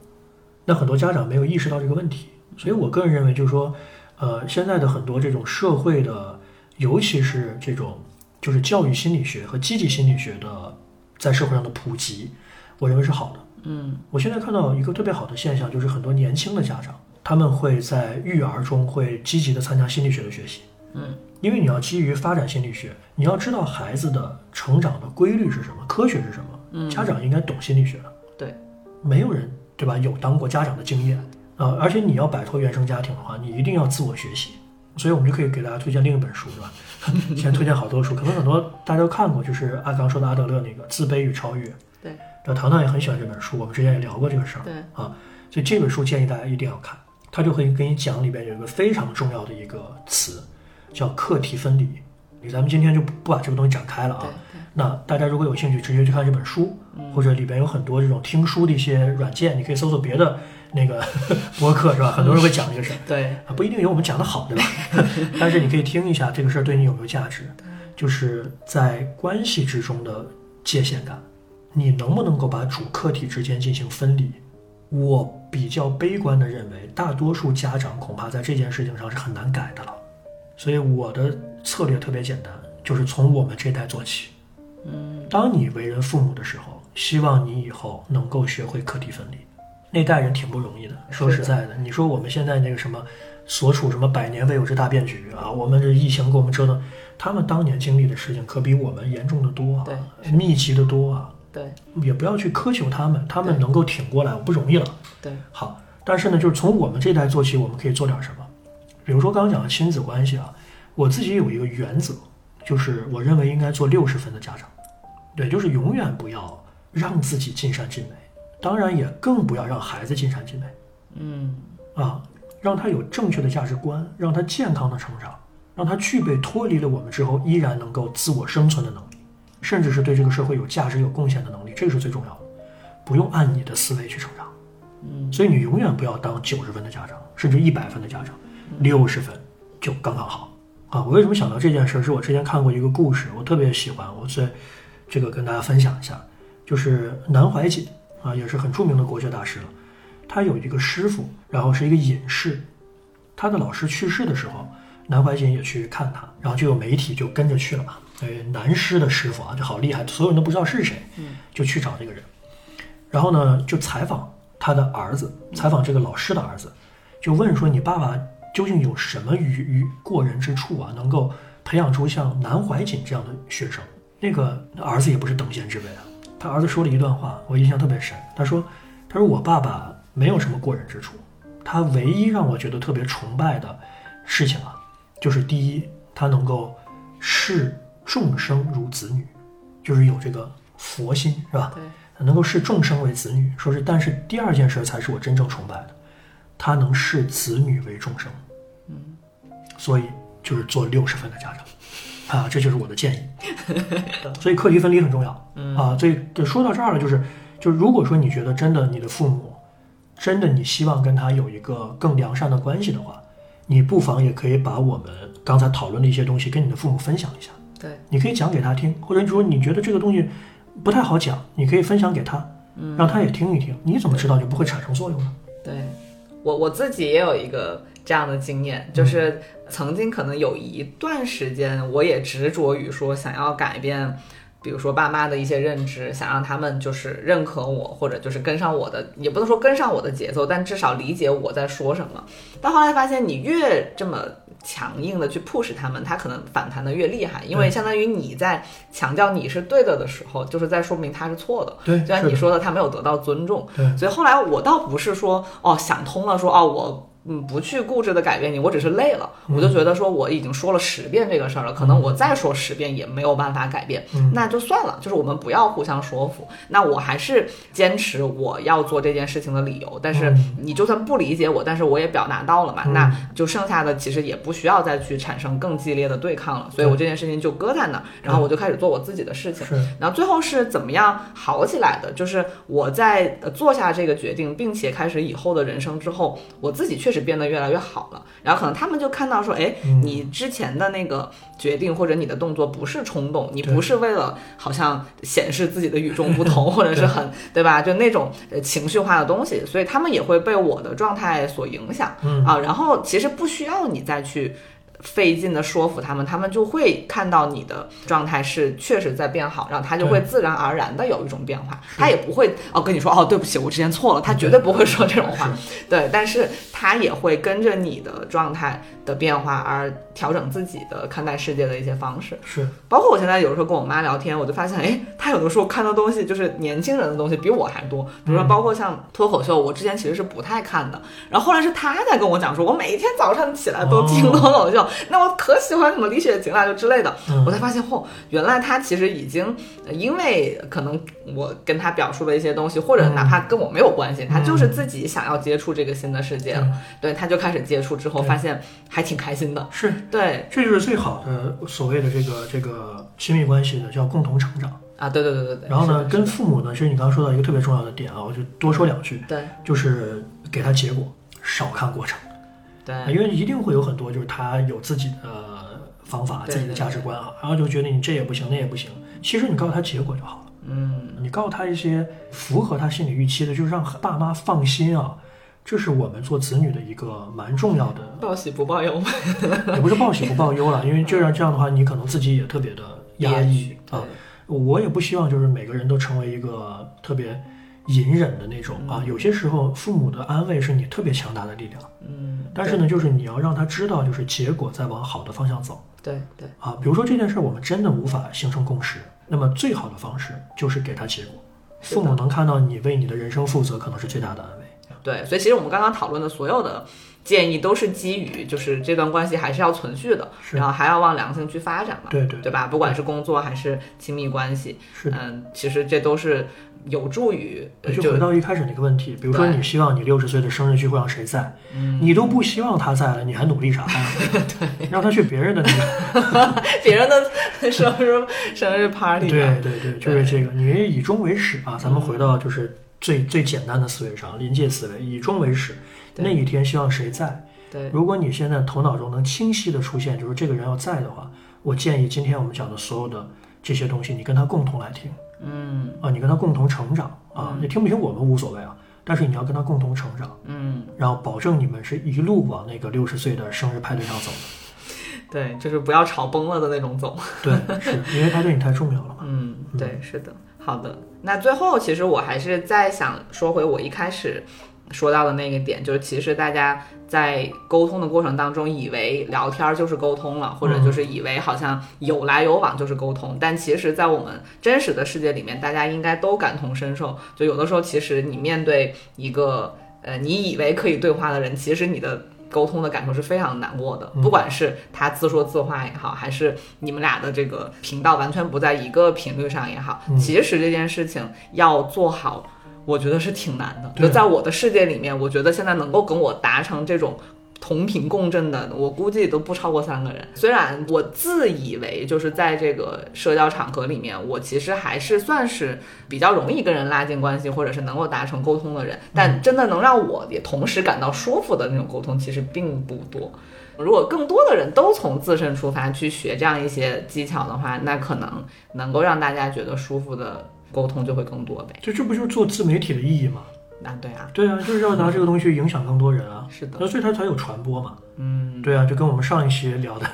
那很多家长没有意识到这个问题，所以我个人认为，就是说，呃，现在的很多这种社会的，尤其是这种就是教育心理学和积极心理学的在社会上的普及，我认为是好的。嗯我现在看到一个特别好的现象，就是很多年轻的家长，他们会在育儿中会积极的参加心理学的学习，嗯，因为你要基于发展心理学，你要知道孩子的成长的规律是什么，科学是什么。嗯家长应该懂心理学的。对，没有人对吧有当过家长的经验啊、而且你要摆脱原生家庭的话，你一定要自我学习。所以我们就可以给大家推荐另一本书，对吧？现在推荐好多书，可能很多大家都看过，就是阿刚说的阿德勒那个《自卑与超越》。对，那糖糖也很喜欢这本书，我们之前也聊过这个事儿。对啊，所以这本书建议大家一定要看，它就会跟你讲里边有一个非常重要的一个词，叫课题分离。咱们今天就不不把这个东西展开了啊那大家如果有兴趣，直接去看这本书，或者里边有很多这种听书的一些软件，你可以搜索别的那个 播客是吧？很多人会讲这个事儿。对，啊，不一定有我们讲的好，对吧？但是你可以听一下这个事儿对你有没有价值，就是在关系之中的界限感，你能不能够把主客体之间进行分离？我比较悲观的认为，大多数家长恐怕在这件事情上是很难改的了。所以我的策略特别简单，就是从我们这代做起。嗯，当你为人父母的时候，希望你以后能够学会课题分离。那代人挺不容易的，说实在的，你说我们现在那个什么，所处什么百年未有之大变局啊，我们这疫情给我们折腾，他们当年经历的事情可比我们严重的多啊，密集的多啊，对，也不要去苛求他们，他们能够挺过来不容易了。对，好，但是呢，就是从我们这代做起，我们可以做点什么？比如说刚刚讲的亲子关系啊，我自己有一个原则，就是我认为应该做六十分的家长，对，就是永远不要让自己尽善尽美，当然也更不要让孩子尽善尽美。嗯，啊，让他有正确的价值观，让他健康的成长，让他具备脱离了我们之后依然能够自我生存的能力，甚至是对这个社会有价值、有贡献的能力，这个是最重要的。不用按你的思维去成长，嗯，所以你永远不要当九十分的家长，甚至一百分的家长，六十分就刚刚好啊！我为什么想到这件事儿？是我之前看过一个故事，我特别喜欢，我在这个跟大家分享一下，就是南怀瑾啊，也是很著名的国学大师了。他有一个师傅，然后是一个隐士，他的老师去世的时候，南怀瑾也去看他，然后就有媒体就跟着去了嘛。呃，南师的师傅啊，就好厉害，所有人都不知道是谁，就去找这个人，然后呢就采访他的儿子，采访这个老师的儿子，就问说你爸爸究竟有什么于于过人之处啊，能够培养出像南怀瑾这样的学生？那个儿子也不是等闲之辈啊，他儿子说了一段话，我印象特别深。他说：“他说我爸爸没有什么过人之处，他唯一让我觉得特别崇拜的事情啊，就是第一，他能够视众生如子女，就是有这个佛心，是吧？对，能够视众生为子女。说是，但是第二件事才是我真正崇拜的，他能视子女为众生。嗯，所以就是做六十分的家长，啊，这就是我的建议。所以课题分离很重要。嗯啊，所以就说到这儿了，就是就是如果说你觉得真的你的父母，真的你希望跟他有一个更良善的关系的话，你不妨也可以把我们刚才讨论的一些东西跟你的父母分享一下。对，你可以讲给他听，或者你说你觉得这个东西不太好讲，你可以分享给他，让他也听一听。你怎么知道就不会产生作用呢？对我我自己也有一个这样的经验，就是曾经可能有一段时间，我也执着于说想要改变。比如说爸妈的一些认知，想让他们就是认可我，或者就是跟上我的，也不能说跟上我的节奏，但至少理解我在说什么。但后来发现，你越这么强硬的去 push 他们，他可能反弹的越厉害，因为相当于你在强调你是对的的时候，就是在说明他是错的。对，就像你说的，他没有得到尊重。对，所以后来我倒不是说哦想通了说，哦我。嗯，不去固执的改变你，我只是累了，我就觉得说我已经说了十遍这个事儿了，可能我再说十遍也没有办法改变，那就算了，就是我们不要互相说服。那我还是坚持我要做这件事情的理由，但是你就算不理解我，但是我也表达到了嘛，那就剩下的其实也不需要再去产生更激烈的对抗了，所以我这件事情就搁在那儿，然后我就开始做我自己的事情。然后最后是怎么样好起来的？就是我在做下这个决定，并且开始以后的人生之后，我自己确实。变得越来越好了，然后可能他们就看到说，哎，你之前的那个决定或者你的动作不是冲动，你不是为了好像显示自己的与众不同，或者是很对吧？就那种情绪化的东西，所以他们也会被我的状态所影响啊。然后其实不需要你再去费劲的说服他们，他们就会看到你的状态是确实在变好，然后他就会自然而然的有一种变化，他也不会哦跟你说哦对不起我之前错了，他绝对不会说这种话，对，但是他也会跟着你的状态的变化而调整自己的看待世界的一些方式，是，包括我现在有时候跟我妈聊天，我就发现哎，她有的时候看到东西就是年轻人的东西比我还多，比如说包括像脱口秀，我之前其实是不太看的，然后后来是她在跟我讲说，我每天早上起来都听脱口秀，那我可喜欢什么李雪琴了就之类的，我才发现嚯，原来他其实已经因为可能我跟他表述的一些东西，或者哪怕跟我没有关系，他就是自己想要接触这个新的世界了，对，他就开始接触之后，发现还挺开心的，是对，这就是最好的所谓的这个这个亲密关系的叫共同成长啊，对对对对对。然后呢，跟父母呢，其实你刚刚说到一个特别重要的点啊，我就多说两句，对，就是给他结果，少看过程，对，因为一定会有很多就是他有自己的方法、自己的价值观啊，然后就觉得你这也不行，那也不行。其实你告诉他结果就好了，嗯，你告诉他一些符合他心理预期的，就是让爸妈放心啊。这是我们做子女的一个蛮重要的，报喜不报忧，也不是报喜不报忧了，因为这样这样的话，你可能自己也特别的压抑啊。我也不希望就是每个人都成为一个特别隐忍的那种啊。有些时候，父母的安慰是你特别强大的力量，嗯。但是呢，就是你要让他知道，就是结果在往好的方向走。对对。啊，比如说这件事，我们真的无法形成共识，那么最好的方式就是给他结果。父母能看到你为你的人生负责，可能是最大的安慰。对，所以其实我们刚刚讨论的所有的建议都是基于，就是这段关系还是要存续的，然后还要往良性去发展嘛，对对，对吧？不管是工作还是亲密关系，是嗯，其实这都是有助于。就回到一开始那个问题，比如说你希望你六十岁的生日聚会让谁在？你都不希望他在了，你还努力啥呀？对，让他去别人的那个，别人的 生日生日 party。对对对，就是这个，你以终为始啊。咱们回到就是。最最简单的思维上，临界思维，以终为始。那一天希望谁在？对，如果你现在头脑中能清晰的出现，就是这个人要在的话，我建议今天我们讲的所有的这些东西，你跟他共同来听。嗯，啊，你跟他共同成长啊，你听不听我们无所谓啊，但是你要跟他共同成长。嗯，然后保证你们是一路往那个六十岁的生日派对上走的。对，就是不要吵崩了的那种走。对，是因为他对你太重要了嘛。嗯，对，是的。好的，那最后其实我还是在想说回我一开始说到的那个点，就是其实大家在沟通的过程当中，以为聊天就是沟通了，或者就是以为好像有来有往就是沟通，但其实，在我们真实的世界里面，大家应该都感同身受。就有的时候，其实你面对一个呃你以为可以对话的人，其实你的。沟通的感受是非常难过的，不管是他自说自话也好，还是你们俩的这个频道完全不在一个频率上也好，其实这件事情要做好，我觉得是挺难的。就在我的世界里面，我觉得现在能够跟我达成这种。同频共振的，我估计都不超过三个人。虽然我自以为就是在这个社交场合里面，我其实还是算是比较容易跟人拉近关系，或者是能够达成沟通的人。但真的能让我也同时感到舒服的那种沟通，其实并不多。如果更多的人都从自身出发去学这样一些技巧的话，那可能能够让大家觉得舒服的沟通就会更多呗。就这不就是做自媒体的意义吗？啊，对啊，对啊，就是要拿这个东西影响更多人啊。是的，那所以它才有传播嘛。嗯，对啊，就跟我们上一期聊的，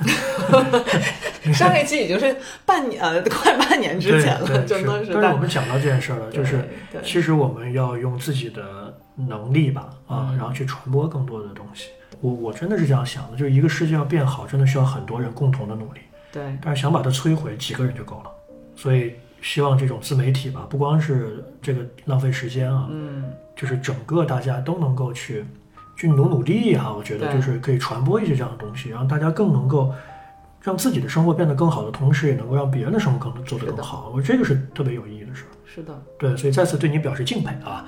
上一期已经是半年呃，快半年之前了，真的是。但是我们讲到这件事儿了，就是其实我们要用自己的能力吧，啊，然后去传播更多的东西。我我真的是这样想的，就是一个世界要变好，真的需要很多人共同的努力。对，但是想把它摧毁，几个人就够了。所以。希望这种自媒体吧，不光是这个浪费时间啊，嗯，就是整个大家都能够去去努努力哈，我觉得就是可以传播一些这样的东西，让大家更能够让自己的生活变得更好的同时，也能够让别人的生活更做得更好。我这个是特别有意义的事。是的，对，所以再次对你表示敬佩啊！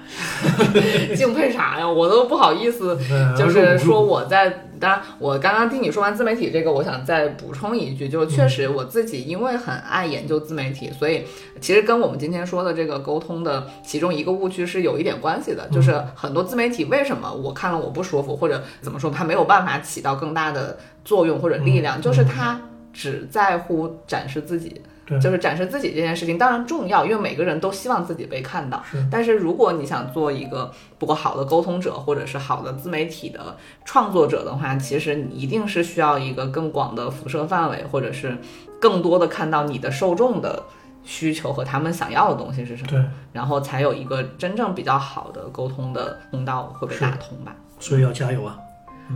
敬佩啥呀？我都不好意思，就是说我在。当然，我刚刚听你说完自媒体这个，我想再补充一句，就是确实我自己因为很爱研究自媒体，所以其实跟我们今天说的这个沟通的其中一个误区是有一点关系的。就是很多自媒体为什么我看了我不舒服，或者怎么说，它没有办法起到更大的作用或者力量，就是它只在乎展示自己。对就是展示自己这件事情当然重要，因为每个人都希望自己被看到。是但是如果你想做一个不够好的沟通者，或者是好的自媒体的创作者的话，其实你一定是需要一个更广的辐射范围，或者是更多的看到你的受众的需求和他们想要的东西是什么，对，然后才有一个真正比较好的沟通的通道会被打通吧。所以要加油啊！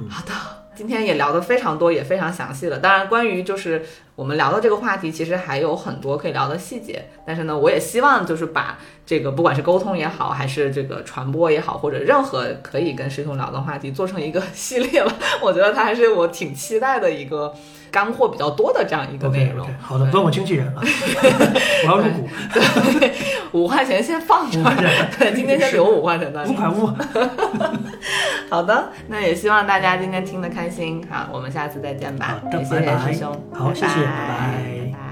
好的，今天也聊得非常多，也非常详细了。当然，关于就是我们聊的这个话题，其实还有很多可以聊的细节。但是呢，我也希望就是把这个不管是沟通也好，还是这个传播也好，或者任何可以跟师兄聊的话题，做成一个系列吧。我觉得它还是我挺期待的一个干货比较多的这样一个内容。好的，问我经纪人啊，我要入股，对，五块钱先放这儿，对，今天先留五块钱在这儿。五块五。好的，那也希望大家今天听得开心。好，我们下次再见吧好。的，也谢谢拜拜师兄。好，谢谢，拜拜拜。